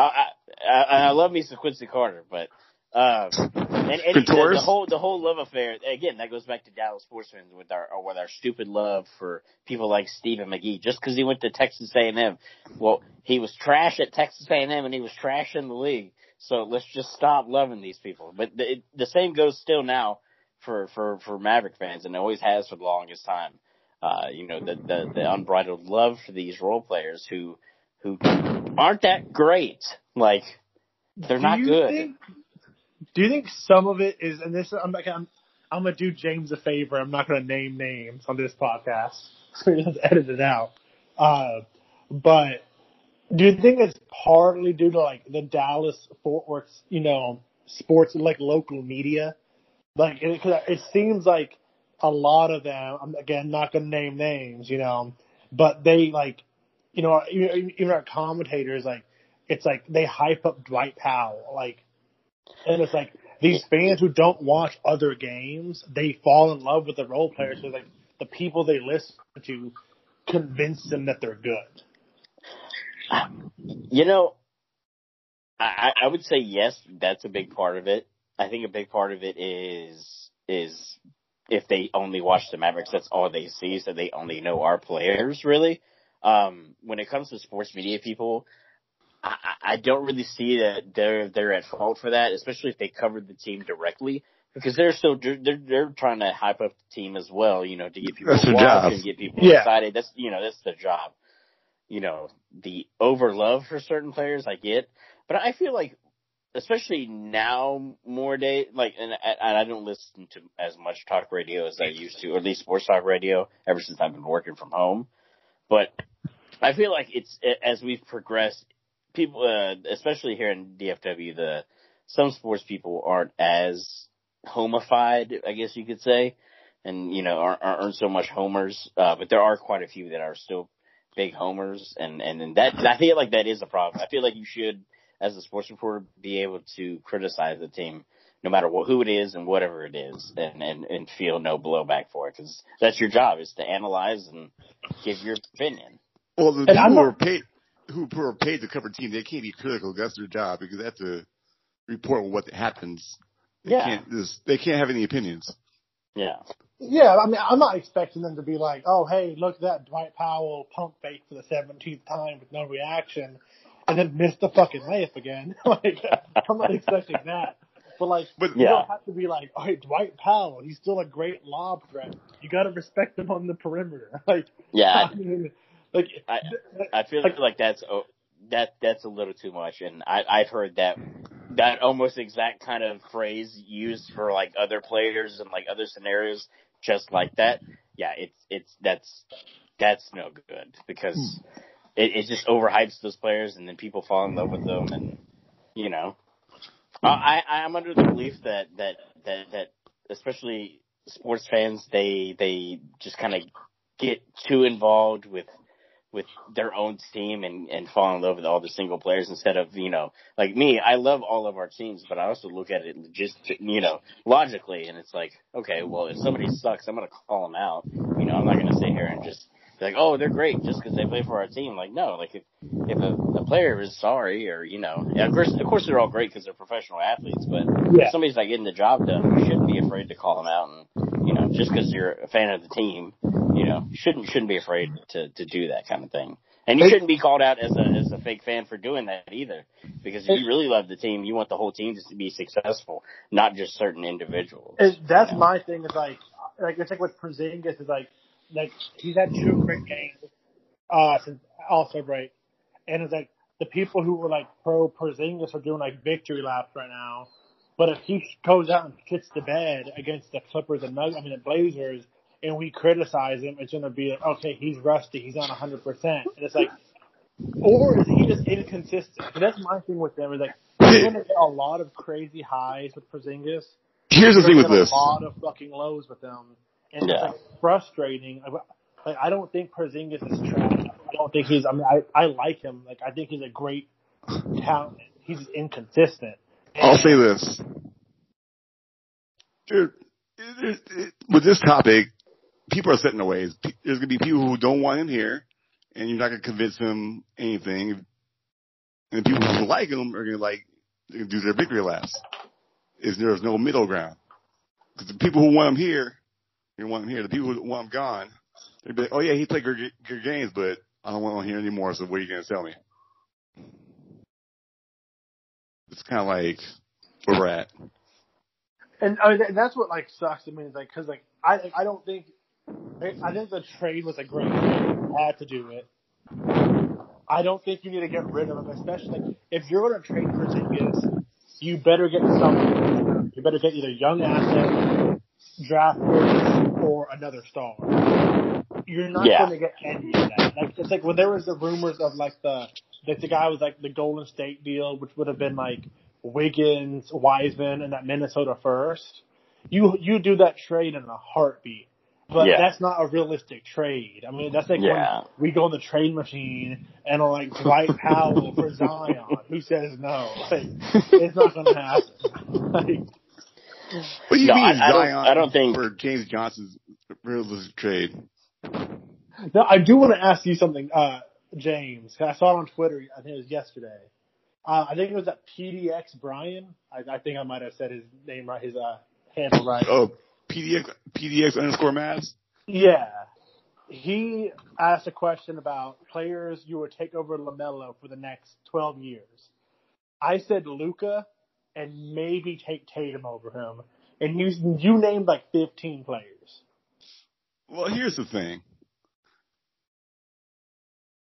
B: I, I, I, I love me some Quincy Carter, but uh, and, and the, the whole the whole love affair again that goes back to Dallas sports fans with our with our stupid love for people like Stephen McGee just because he went to Texas A and M. Well, he was trash at Texas A and M, and he was trash in the league. So let's just stop loving these people. But the, it, the same goes still now for for for Maverick fans, and it always has for the longest time. Uh, you know the, the the unbridled love for these role players who who aren't that great. Like they're
C: Do
B: not good.
C: think- do you think some of it is, and this, I'm, I'm, I'm gonna do James a favor. I'm not gonna name names on this podcast, so he doesn't edit it out. Uh, but do you think it's partly due to like the Dallas Fort Worth, you know, sports like local media? Like, it, 'cause it seems like a lot of them. I'm again not gonna name names, you know, but they like, you know, even, our commentators like, it's like they hype up Dwight Powell, like and it's like these fans who don't watch other games, they fall in love with the role players. So like the people they listen to convince them that they're good.
B: You know, I, I would say yes, that's a big part of it. I think a big part of it is is if they only watch the Mavericks, that's all they see, so they only know our players really. Um, when it comes to sports media people, I, I I don't really see that they're they're at fault for that, especially if they covered the team directly, because they're still they're they're, they're trying to hype up the team as well, you know, to get people
A: That's
B: to
A: their
B: watch
A: job.
B: and get people
C: Yeah.
B: excited. That's you know that's their job. You know, the over love for certain players, I get, but I feel like, especially now more day, like, and, and I don't listen to as much talk radio as I used to, or at least sports talk radio, ever since I've been working from home. But I feel like it's as we've progressed, people, uh, especially here in DFW, the some sports people aren't as homified, I guess you could say, and you know aren't, aren't so much homers. Uh, but there are quite a few that are still big homers, and and, and that I feel like that is a problem. I feel like you should, as a sports reporter, be able to criticize the team. No matter what, who it is and whatever it is, and, and, and feel no blowback for it, because that's your job is to analyze and give your opinion.
A: Well, the
C: And
A: people
C: I'm
A: who are paid who who are paid to cover the team, they can't be critical. That's their job because they have to report what happens. They
B: Yeah.
A: can't just they can't have any opinions.
B: Yeah.
C: Yeah, I mean, I'm not expecting them to be like, oh, hey, look at that Dwight Powell pump fake for the 17th time with no reaction, and then miss the fucking layup again. like, I'm not expecting that. But like,
A: But
C: you
B: Yeah.
C: don't have to be like, oh, all right, Dwight Powell, he's still a great lob threat. You got to respect him on the perimeter. Like,
B: Yeah.
C: I mean, like,
B: I- I feel
C: Like-
B: like that's oh, that that's a little too much, and I, I've heard that that almost exact kind of phrase used for like other players and like other scenarios, just like that. Yeah, it's it's that's that's no good because hmm. it, it just overhypes those players, and then people fall in love with them, and you know, hmm. I I- I'm under the belief that that that that especially sports fans they they just kind of get too involved with with their own team and and fall in love with all the single players instead of you know like me I love all of our teams but I also look at it just you know logically and it's like okay well if somebody sucks I'm gonna call them out you know I'm not gonna sit here and just be like oh they're great just because they play for our team like no like if if a, a player is sorry or you know of course of course they're all great because they're professional athletes but
C: Yeah.
B: if somebody's not getting the job done you shouldn't be afraid to call them out and you know just because you're a fan of the team know, you shouldn't shouldn't be afraid to to do that kind of thing. And you shouldn't be called out as a as a fake fan for doing that either. Because if you really love the team, you want the whole team just to be successful, not just certain individuals.
C: And that's
B: you know?
C: my thing. Is like, like it's like with Porzingis is like, like he's had two great games, uh, since also break, and it's like the people who were like pro Porzingis are doing like victory laps right now. But if he goes out and shits the bed against the Clippers and Nuggets, I mean the Blazers, and we criticize him, it's gonna be like, okay, he's rusty, he's not hundred percent, and it's like, or is he just inconsistent? 'Cause that's my thing with them. Is like, you're gonna get a lot of crazy highs with Porzingis.
A: Here's the thing with this.
C: A lot of fucking lows with them, and
B: Yeah.
C: it's like frustrating. Like I don't think Porzingis is trash. I don't think he's. I mean, I I like him. Like I think he's a great talent. He's just inconsistent.
A: I'll say this. Dude, it, it, it, with this topic, people are setting their ways. There's to be people who don't want him here, and you're not to convince them anything. And people who like him are to like they're gonna do their victory laps. Is there's no middle ground? Because the people who want him here, you want him here. The people who want him gone, they'd be like, "Oh yeah, he played good, good games, but I don't want him here anymore. So what are you to tell me?" It's kind of like where we're at.
C: And I mean, that's what like sucks to me is like because like I I don't think I think the trade was a great trade. Had to do it. I don't think you need to get rid of him, especially if you're going to trade Porzingis, you better get something. You better get either young asset, draft picks, or another star. You're not
B: Yeah.
C: going to get any of that. Like it's like when there was the rumors of like the like the guy was like the Golden State deal, which would have been like Wiggins, Wiseman, and that Minnesota first. You you do that trade in a heartbeat. But
B: Yeah.
C: that's not a realistic trade. I mean, that's like
B: Yeah.
C: when we go on the trade machine and are like Dwight Powell for Zion. Who says no? Like, it's not going to happen. Like,
A: What do you
B: No,
A: mean
B: I- I don't-
A: Zion
B: I don't think-
A: for James Johnson's realistic trade?
C: now, I do want to ask you something, uh, James. 'cause I saw it on Twitter. I think it was yesterday. Uh, I think it was that PDX Brian. I, I think I might have said his name right, his uh, handle right.
A: Oh, PDX PDX underscore Mavs.
C: Yeah. He asked a question about players you would take over Lamelo for the next 12 years. I said Luka and maybe take Tatum over him. And you you named like 15 players.
A: Well, here's the thing.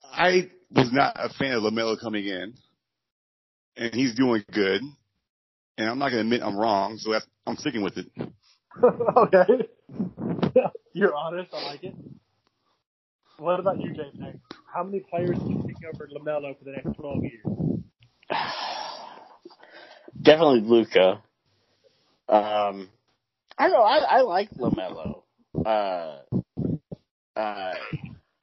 A: I was not a fan of Lamelo coming in, and he's doing good. And I'm not going to admit I'm wrong, so I'm sticking with it.
C: okay. You're honest. I like it. What about you, Jason? How many players are you taking over Lamelo for the next 12 years?
B: Definitely Luka. Um, I don't know. I, I like Lamelo. Uh, uh,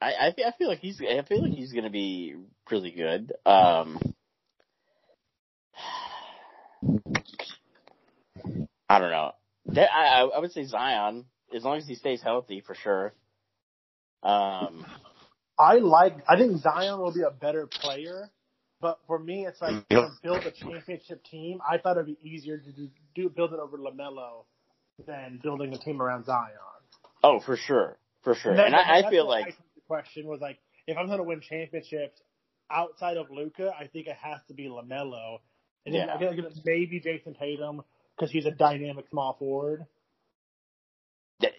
B: I I feel, I feel like he's I feel like he's gonna be really good. Um, I don't know. That, I I would say Zion as long as he stays healthy for sure. Um,
C: I like. I think Zion will be a better player, but for me, it's like
A: Yep.
C: to build a championship team. I thought it'd be easier to do, do build it over Lamelo than building a team around Zion.
B: oh, for sure, for sure.
C: that-
B: And I, I feel like
C: the question was like, if I'm going to win championships outside of Luka, I think it has to be Lamelo, and
B: Yeah.
C: I think maybe Jayson Tatum because he's a dynamic small forward.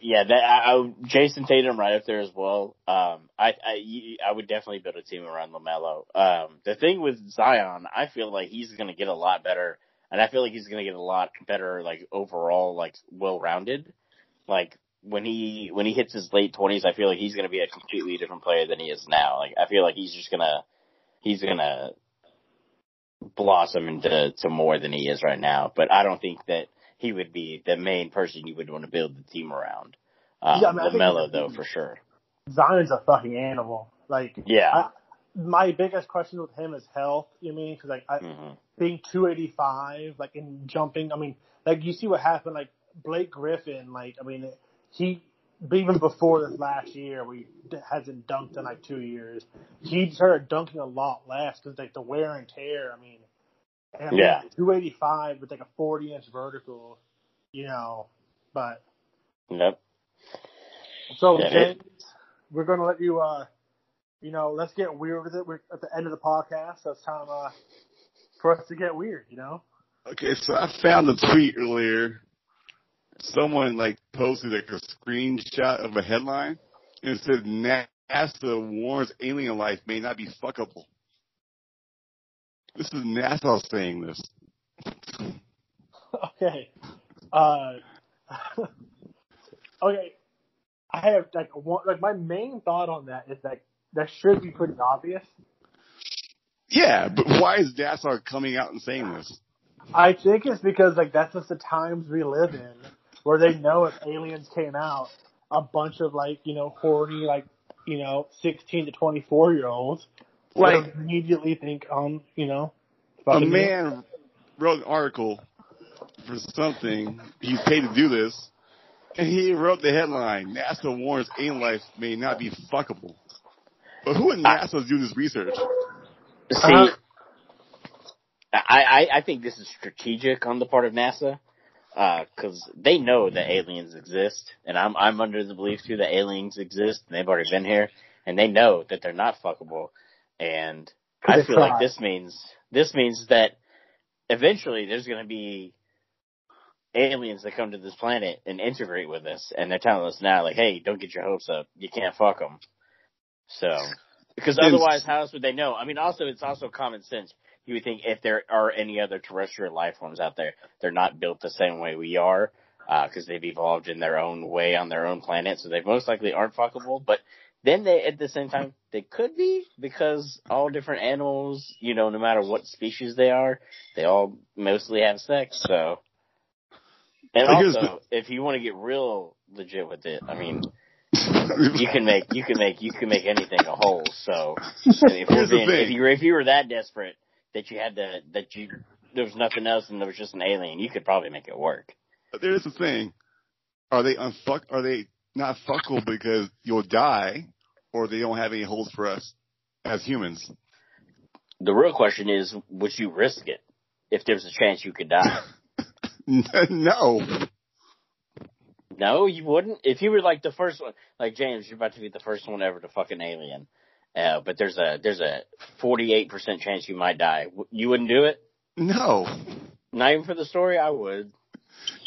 B: Yeah, that I, I, Jayson Tatum right up there as well. Um, I, I I would definitely build a team around Lamelo. Um, the thing with Zion, I feel like he's going to get a lot better, and I feel like he's going to get a lot better, like overall, like well rounded. Like when he when he hits his late twenties, I feel like he's going to be a completely different player than he is now. Like I feel like he's just gonna he's gonna blossom into to more than he is right now. But I don't think that he would be the main person you would want to build the team around. Um,
C: Yeah, I mean,
B: Lamelo though, for sure.
C: Zion's a fucking animal. Like,
B: Yeah.
C: I, my biggest question with him is health. You mean because like I,
B: hmm
C: being 285, like in jumping. I mean, like you see what happened. Like Blake Griffin, like I mean, he even before this last year, we hasn't dunked in like two years. He started dunking a lot less because like the wear and tear. I mean, and I mean,
B: Yeah.
C: 285 with like a 40 inch vertical, you know. But
B: Yep.
C: so
B: Yeah,
C: James, we're gonna let you. uh you know, let's get weird with it. We're at the end of the podcast, so it's time uh, for us to get weird. You know.
A: Okay, so I found a tweet earlier. Someone like posted like a screenshot of a headline and it said NASA warns alien life may not be fuckable. This is NASA saying this.
C: Okay. Uh, okay. I have like one, like my main thought on that is that that should be pretty obvious.
A: Yeah, but why is NASA coming out and saying this?
C: I think it's because like that's just the times we live in, where they know if aliens came out, a bunch of like you know horny like you know sixteen to twenty four year olds would
A: Like
C: immediately think um you know
A: a
C: fucking-
A: man wrote an article for something. He's paid to do this, and he wrote the headline: NASA warns alien life may not be fuckable. But who in NASA is doing this research?
B: See,
C: Uh-huh.
B: I, I I think this is strategic on the part of NASA Uh, because they know that aliens exist, and I'm I'm under the belief too that aliens exist, and they've already been here, and they know that they're not fuckable, and I feel like this means this means that eventually there's going to be aliens that come to this planet and integrate with us, and they're telling us now like, hey, don't get your hopes up, you can't fuck them. So Because otherwise, how else would they know? I mean, also, it's also common sense. You would think if there are any other terrestrial life forms out there, they're not built the same way we are, uh, because they've evolved in their own way on their own planet, so they most likely aren't fuckable. But then they, at the same time, they could be because all different animals, you know, no matter what species they are, they all mostly have sex. So, and also, if you want to get real legit with it, I mean, you can make you can make you can make anything a hole. So if, being, if you were if you were that desperate that you had to that you there was nothing else and there was just an alien, you could probably make it work.
A: But there's the thing. Are they unfuck? Are they not fuckable because you'll die, or they don't have any holes for us as humans?
B: The real question is, would you risk it if there's a chance you could die?
A: no.
B: No, you wouldn't. If you were like the first one, like James, you're about to be the first one ever to fuck an alien. Uh, but there's a there's a 48% chance you might die. You wouldn't do it?
A: No.
B: Not even for the story. I would.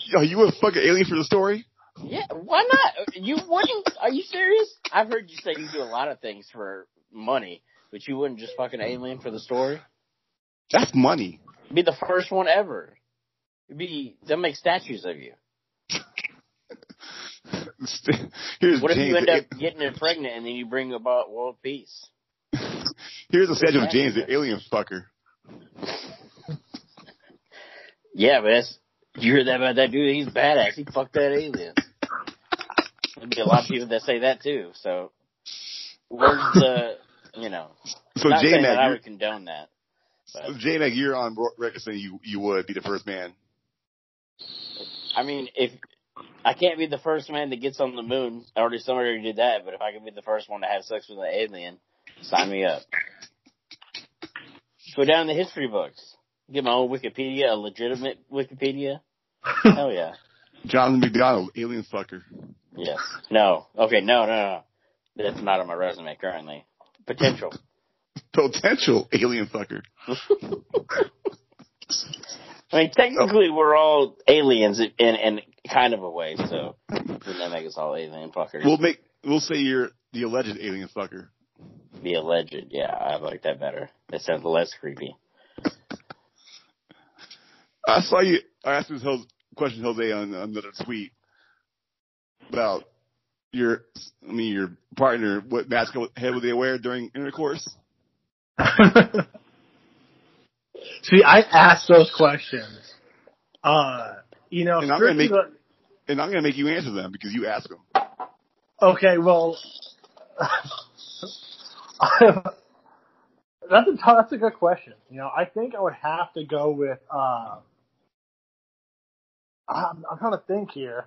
A: Yo, you would fucking alien for the story?
B: Yeah, why not? You wouldn't? Are you serious? I've heard you say you do a lot of things for money, but you wouldn't just fucking alien for the story.
A: That's money.
B: Be the first one ever. It'd be they'll make statues of you.
A: Here's
B: What if
A: James.
B: you end up getting it pregnant and then you bring about world peace?
A: Here's the statue of James, the alien fucker.
B: Yeah, but that's you hear that about that dude? He's badass. He fucked that alien. There'd be a lot of people that say that too. So where's the you know?
A: So J
B: that I would condone that. But
A: J Mac, you're on record saying you you would be the first man.
B: I mean, if I can't be the first man that gets on the moon, I already somebody already did that. But if I can be the first one to have sex with an alien, sign me up. Go down the history books. Get my own Wikipedia, a legitimate Wikipedia. Hell yeah.
A: Jonathan McDonald, alien fucker.
B: Yes. No. Okay. No. No. No. That's not on my resume currently. Potential.
A: Potential alien fucker.
B: I mean, technically, we're all aliens in in kind of a way. So wouldn't that make us all alien fuckers?
A: We'll make we'll say you're the alleged alien fucker.
B: The alleged. Yeah, I like that better. That sounds less creepy.
A: I saw you. I asked this Jose, question Jose on another tweet about your. I mean, your partner. What mask head would they wear during intercourse?
C: See, I asked those questions. Uh, you know,
A: And I'm gonna make- And I'm gonna make you answer them because you ask them.
C: okay, well, that's a that's a good question. You know, I think I would have to go with. Uh, I'm, I'm trying to think here.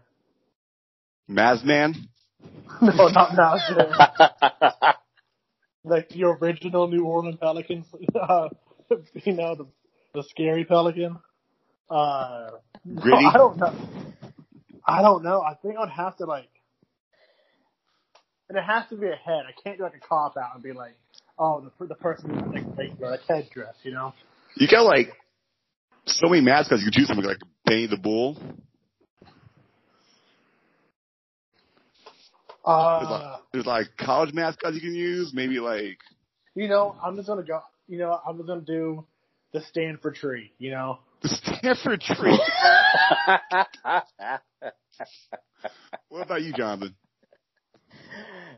A: Mazman.
C: no, not Mazman. like the original New Orleans Pelicans. Uh, you know, the the scary pelican. Uh, no? I don't know. I don't know. I think I'd have to like, and it has to be a head. I can't do like a cop out and be like, oh, the the person like, like, like headdress, you know.
A: You got like so many mascots you can choose from, like Benny the Bull. Uh, There's like,
C: Uh,
A: there's like college mascots you can use. Maybe like
C: you know, I'm just gonna go. You know, I'm gonna do the Stanford tree. You know.
A: the Stanford Tree. What about you, Jonathan?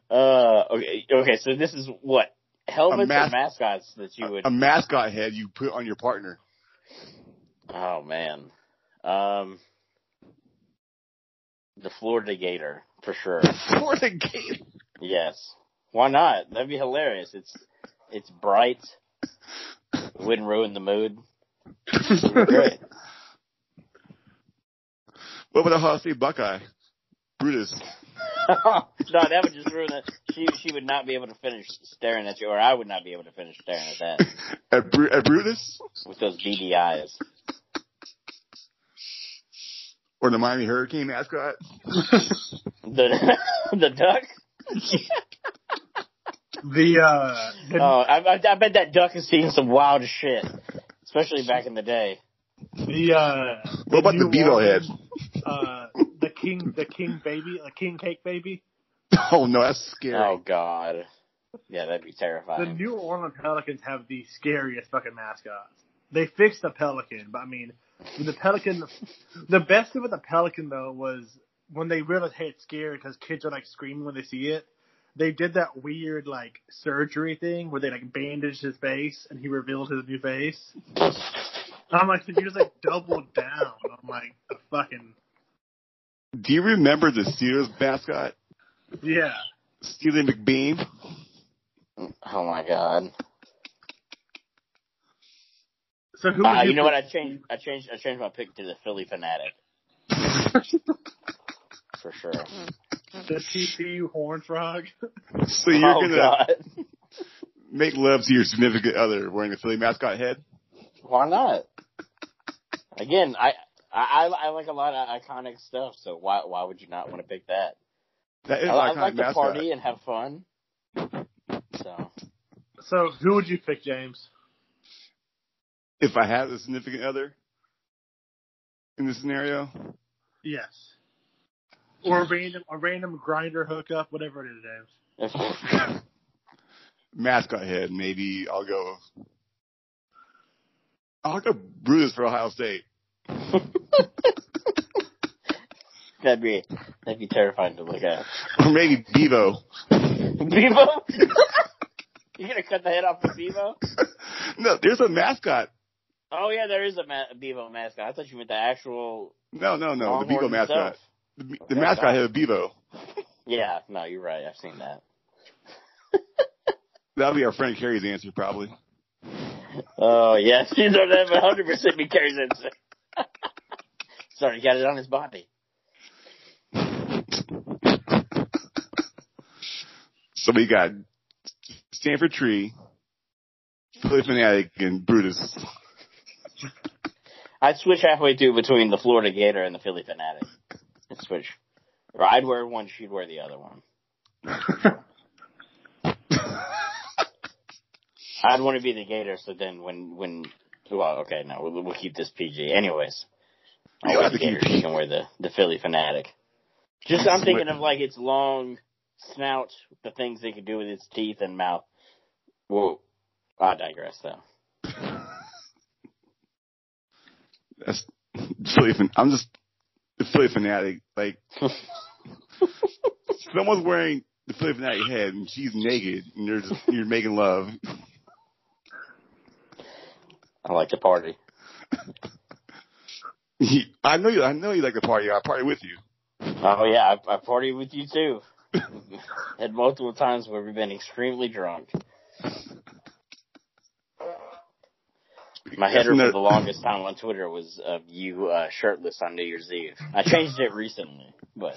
B: uh, okay. Okay. So this is what helmets
A: mas-
B: or mascots that you would.
A: A mascot head you put on your partner.
B: oh man. Um. The Florida Gator for sure.
A: For the game.
B: Yes. Why not? That'd be hilarious. It's it's bright. Wouldn't ruin the mood. Great.
A: What about a Ohio Buckeye? Brutus.
B: no, that would just ruin it. She she would not be able to finish staring at you, or I would not be able to finish staring at that
A: At, Bru- at Brutus?
B: with those beady eyes.
A: Or the Miami Hurricane mascot?
B: The the duck.
C: The uh, the,
B: Oh, I, I, I bet that duck has seen some wild shit, especially back in the day.
C: the uh,
A: What about the
C: New
A: Bevo head?
C: Uh, the king, the king baby, the king cake baby.
A: Oh no, that's scary.
B: Oh God. Yeah, that'd be terrifying. The.
C: New Orleans Pelicans have the scariest fucking mascots. They fixed the Pelican, but I mean, the Pelican, the best thing with the Pelican though was when they realized, hey, it's scary because kids are like screaming when they see it. They did that weird like surgery thing where they like bandaged his face and he revealed his new face. I'm like, so you just like doubled down on like the fucking
A: Do you remember the Steelers mascot,
C: yeah.
A: Steely McBeam?
B: oh my god.
C: So who? would
B: Uh, you know
C: pick?
B: what? I changed. I changed. I changed my pick to the Phillie Phanatic for sure.
C: The TCU Horn Frog.
A: So you're
B: oh
A: gonna
B: god.
A: make love to your significant other wearing a Philly mascot head?
B: Why not? Again, I, I I like a lot of iconic stuff. So why why would you not want to pick that?
A: That is
B: I,
A: an
B: I
A: iconic
B: like to party and have fun. So
C: So who would you pick, James?
A: If I had a significant other in this scenario,
C: Yes. Or a random a random Grindr hookup, whatever it is,
A: mascot head, maybe I'll go. I'll go Brutus for Ohio State.
B: that'd be that'd be terrifying to look at.
A: Or maybe Bevo.
B: Bevo, You're gonna cut the head off of Bevo?
A: no, there's a mascot.
B: Oh yeah, there is a, ma- a Bevo mascot. I thought you meant the actual.
A: No, no, no, the Bevo mascot.
B: himself.
A: The, the mascot head a Bevo.
B: Yeah, no, you're right. I've seen that.
A: That'll be our friend Carrie's answer, probably.
B: Oh yes, you know that 100 percent be Carrie's answer. Sorry, he got it on his body.
A: So we got Stanford Tree, Phillie Phanatic, and Brutus.
B: I'd switch halfway through between the Florida Gator and the Phillie Phanatic. I'd switch. Or I'd wear one, she'd wear the other one. I'd want to be the Gator, so then when when well, okay, no, we'll, we'll keep this PG. Anyways, I'll wear the Gator. She can wear the the Phillie Phanatic. Just I'm thinking of like its long snout, the things they could do with its teeth and mouth. Whoa, I digress though.
A: That's I'm just the Phillie Phanatic. Like someone's wearing the Phillie Phanatic head, and she's naked, and you're just you're making love.
B: I like to party.
A: I know you. I know you like to party. I party with you.
B: Oh yeah, I, I partied with you too. Had multiple times where we've been extremely drunk. My header for the longest time on Twitter was of you uh, shirtless on New Year's Eve. I changed it recently, but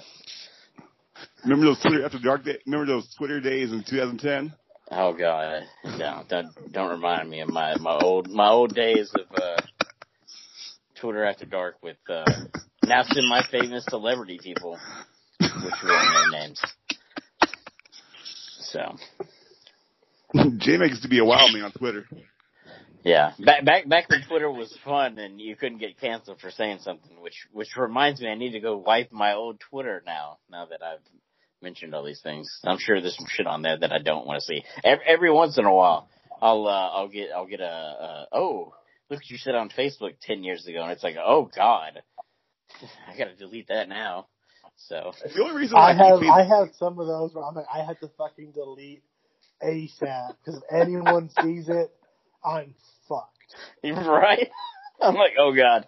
A: Remember those Twitter after dark day? Remember those Twitter days in 2010?
B: oh god, no, don't don't remind me of my my old my old days of uh, Twitter after dark with uh, now my famous celebrity people, which were their names. So
A: J Mac used to be a wild man on Twitter.
B: Yeah, back back back when Twitter was fun and you couldn't get canceled for saying something, which which reminds me, I need to go wipe my old Twitter now. Now that I've mentioned all these things, I'm sure there's some shit on there that I don't want to see. Every, every once in a while, I'll uh, I'll get I'll get a, a oh look what you said on Facebook ten years ago, and it's like oh god, I gotta delete that now. So
A: The only reason why
C: I have
A: keep
C: I have some of those where I'm like I had to fucking delete ASAP because if anyone sees it, I'm fucked.
B: right. I'm like, oh god.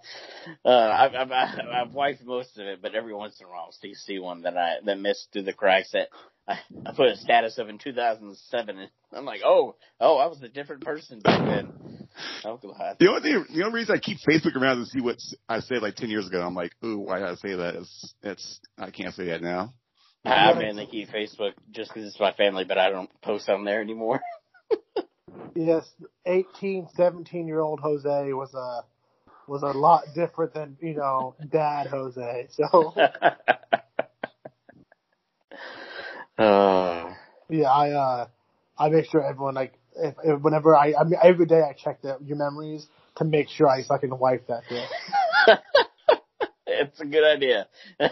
B: Uh, I've, I've I've wiped most of it, but every once in a while, I'll see one that I that missed through the cracks. That I, I put a status of in 2007, and I'm like, oh, oh, I was a different person back then. Oh god.
A: The only thing, the only reason I keep Facebook around is to see what I said like ten years ago. I'm like, ooh, why did I say that? It's, it's I can't say that now.
B: I mainly keep Facebook just because it's my family, but I don't post on there anymore.
C: Yes, 18, 17 year old Jose was a was a lot different than you know Dad Jose. So
B: uh,
C: yeah, I uh I make sure everyone like if, if whenever I I mean every day I check the, your memories to make sure I fucking wipe that shit.
B: it's a good idea.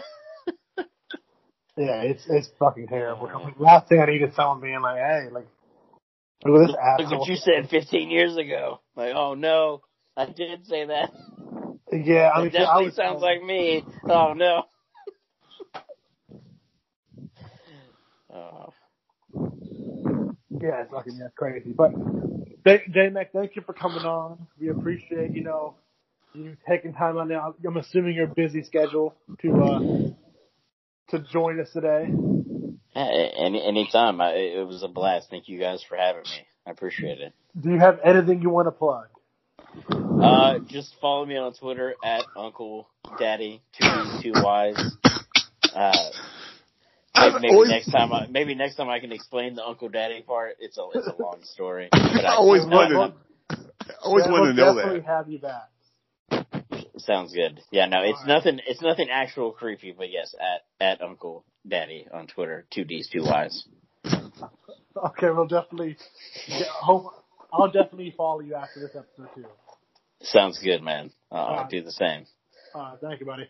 C: Yeah, it's it's fucking terrible. Last thing I need is someone being like, "Hey, like, Look at this
B: Look
C: asshole.
B: what you said 15 years ago. Like, oh no, I did say that.
C: Yeah, I
B: It
C: mean, I
B: definitely
C: was,
B: sounds like me. Oh no. Oh,
C: Yeah, it's fucking yeah, crazy. But J Mac, thank you for coming on. We appreciate you know you taking time out now. I'm assuming your busy schedule to uh to join us today.
B: Yeah, any anytime. I, it was a blast. Thank you guys for having me. I appreciate it.
C: Do you have anything you want to plug?
B: Uh, just follow me on Twitter at Uncle Daddy two D's two Y's. Uh, maybe, maybe
A: always-
B: next time, I, maybe next time I can explain the Uncle Daddy part. It's a it's a long story. But
A: I always
B: uh,
A: wondered. I always wanted to
C: we'll
A: know
C: definitely
A: that.
C: have you back.
B: Sounds good. Yeah, no, it's
C: Alright.
B: nothing. It's nothing actual creepy, but yes, at at Uncle Daddy on Twitter, two D's two Y's.
C: Okay, we'll definitely. Yeah, hope, I'll definitely follow you after this episode too.
B: Sounds good, man. Uh, I'll do the same.
C: Uh, thank you, buddy.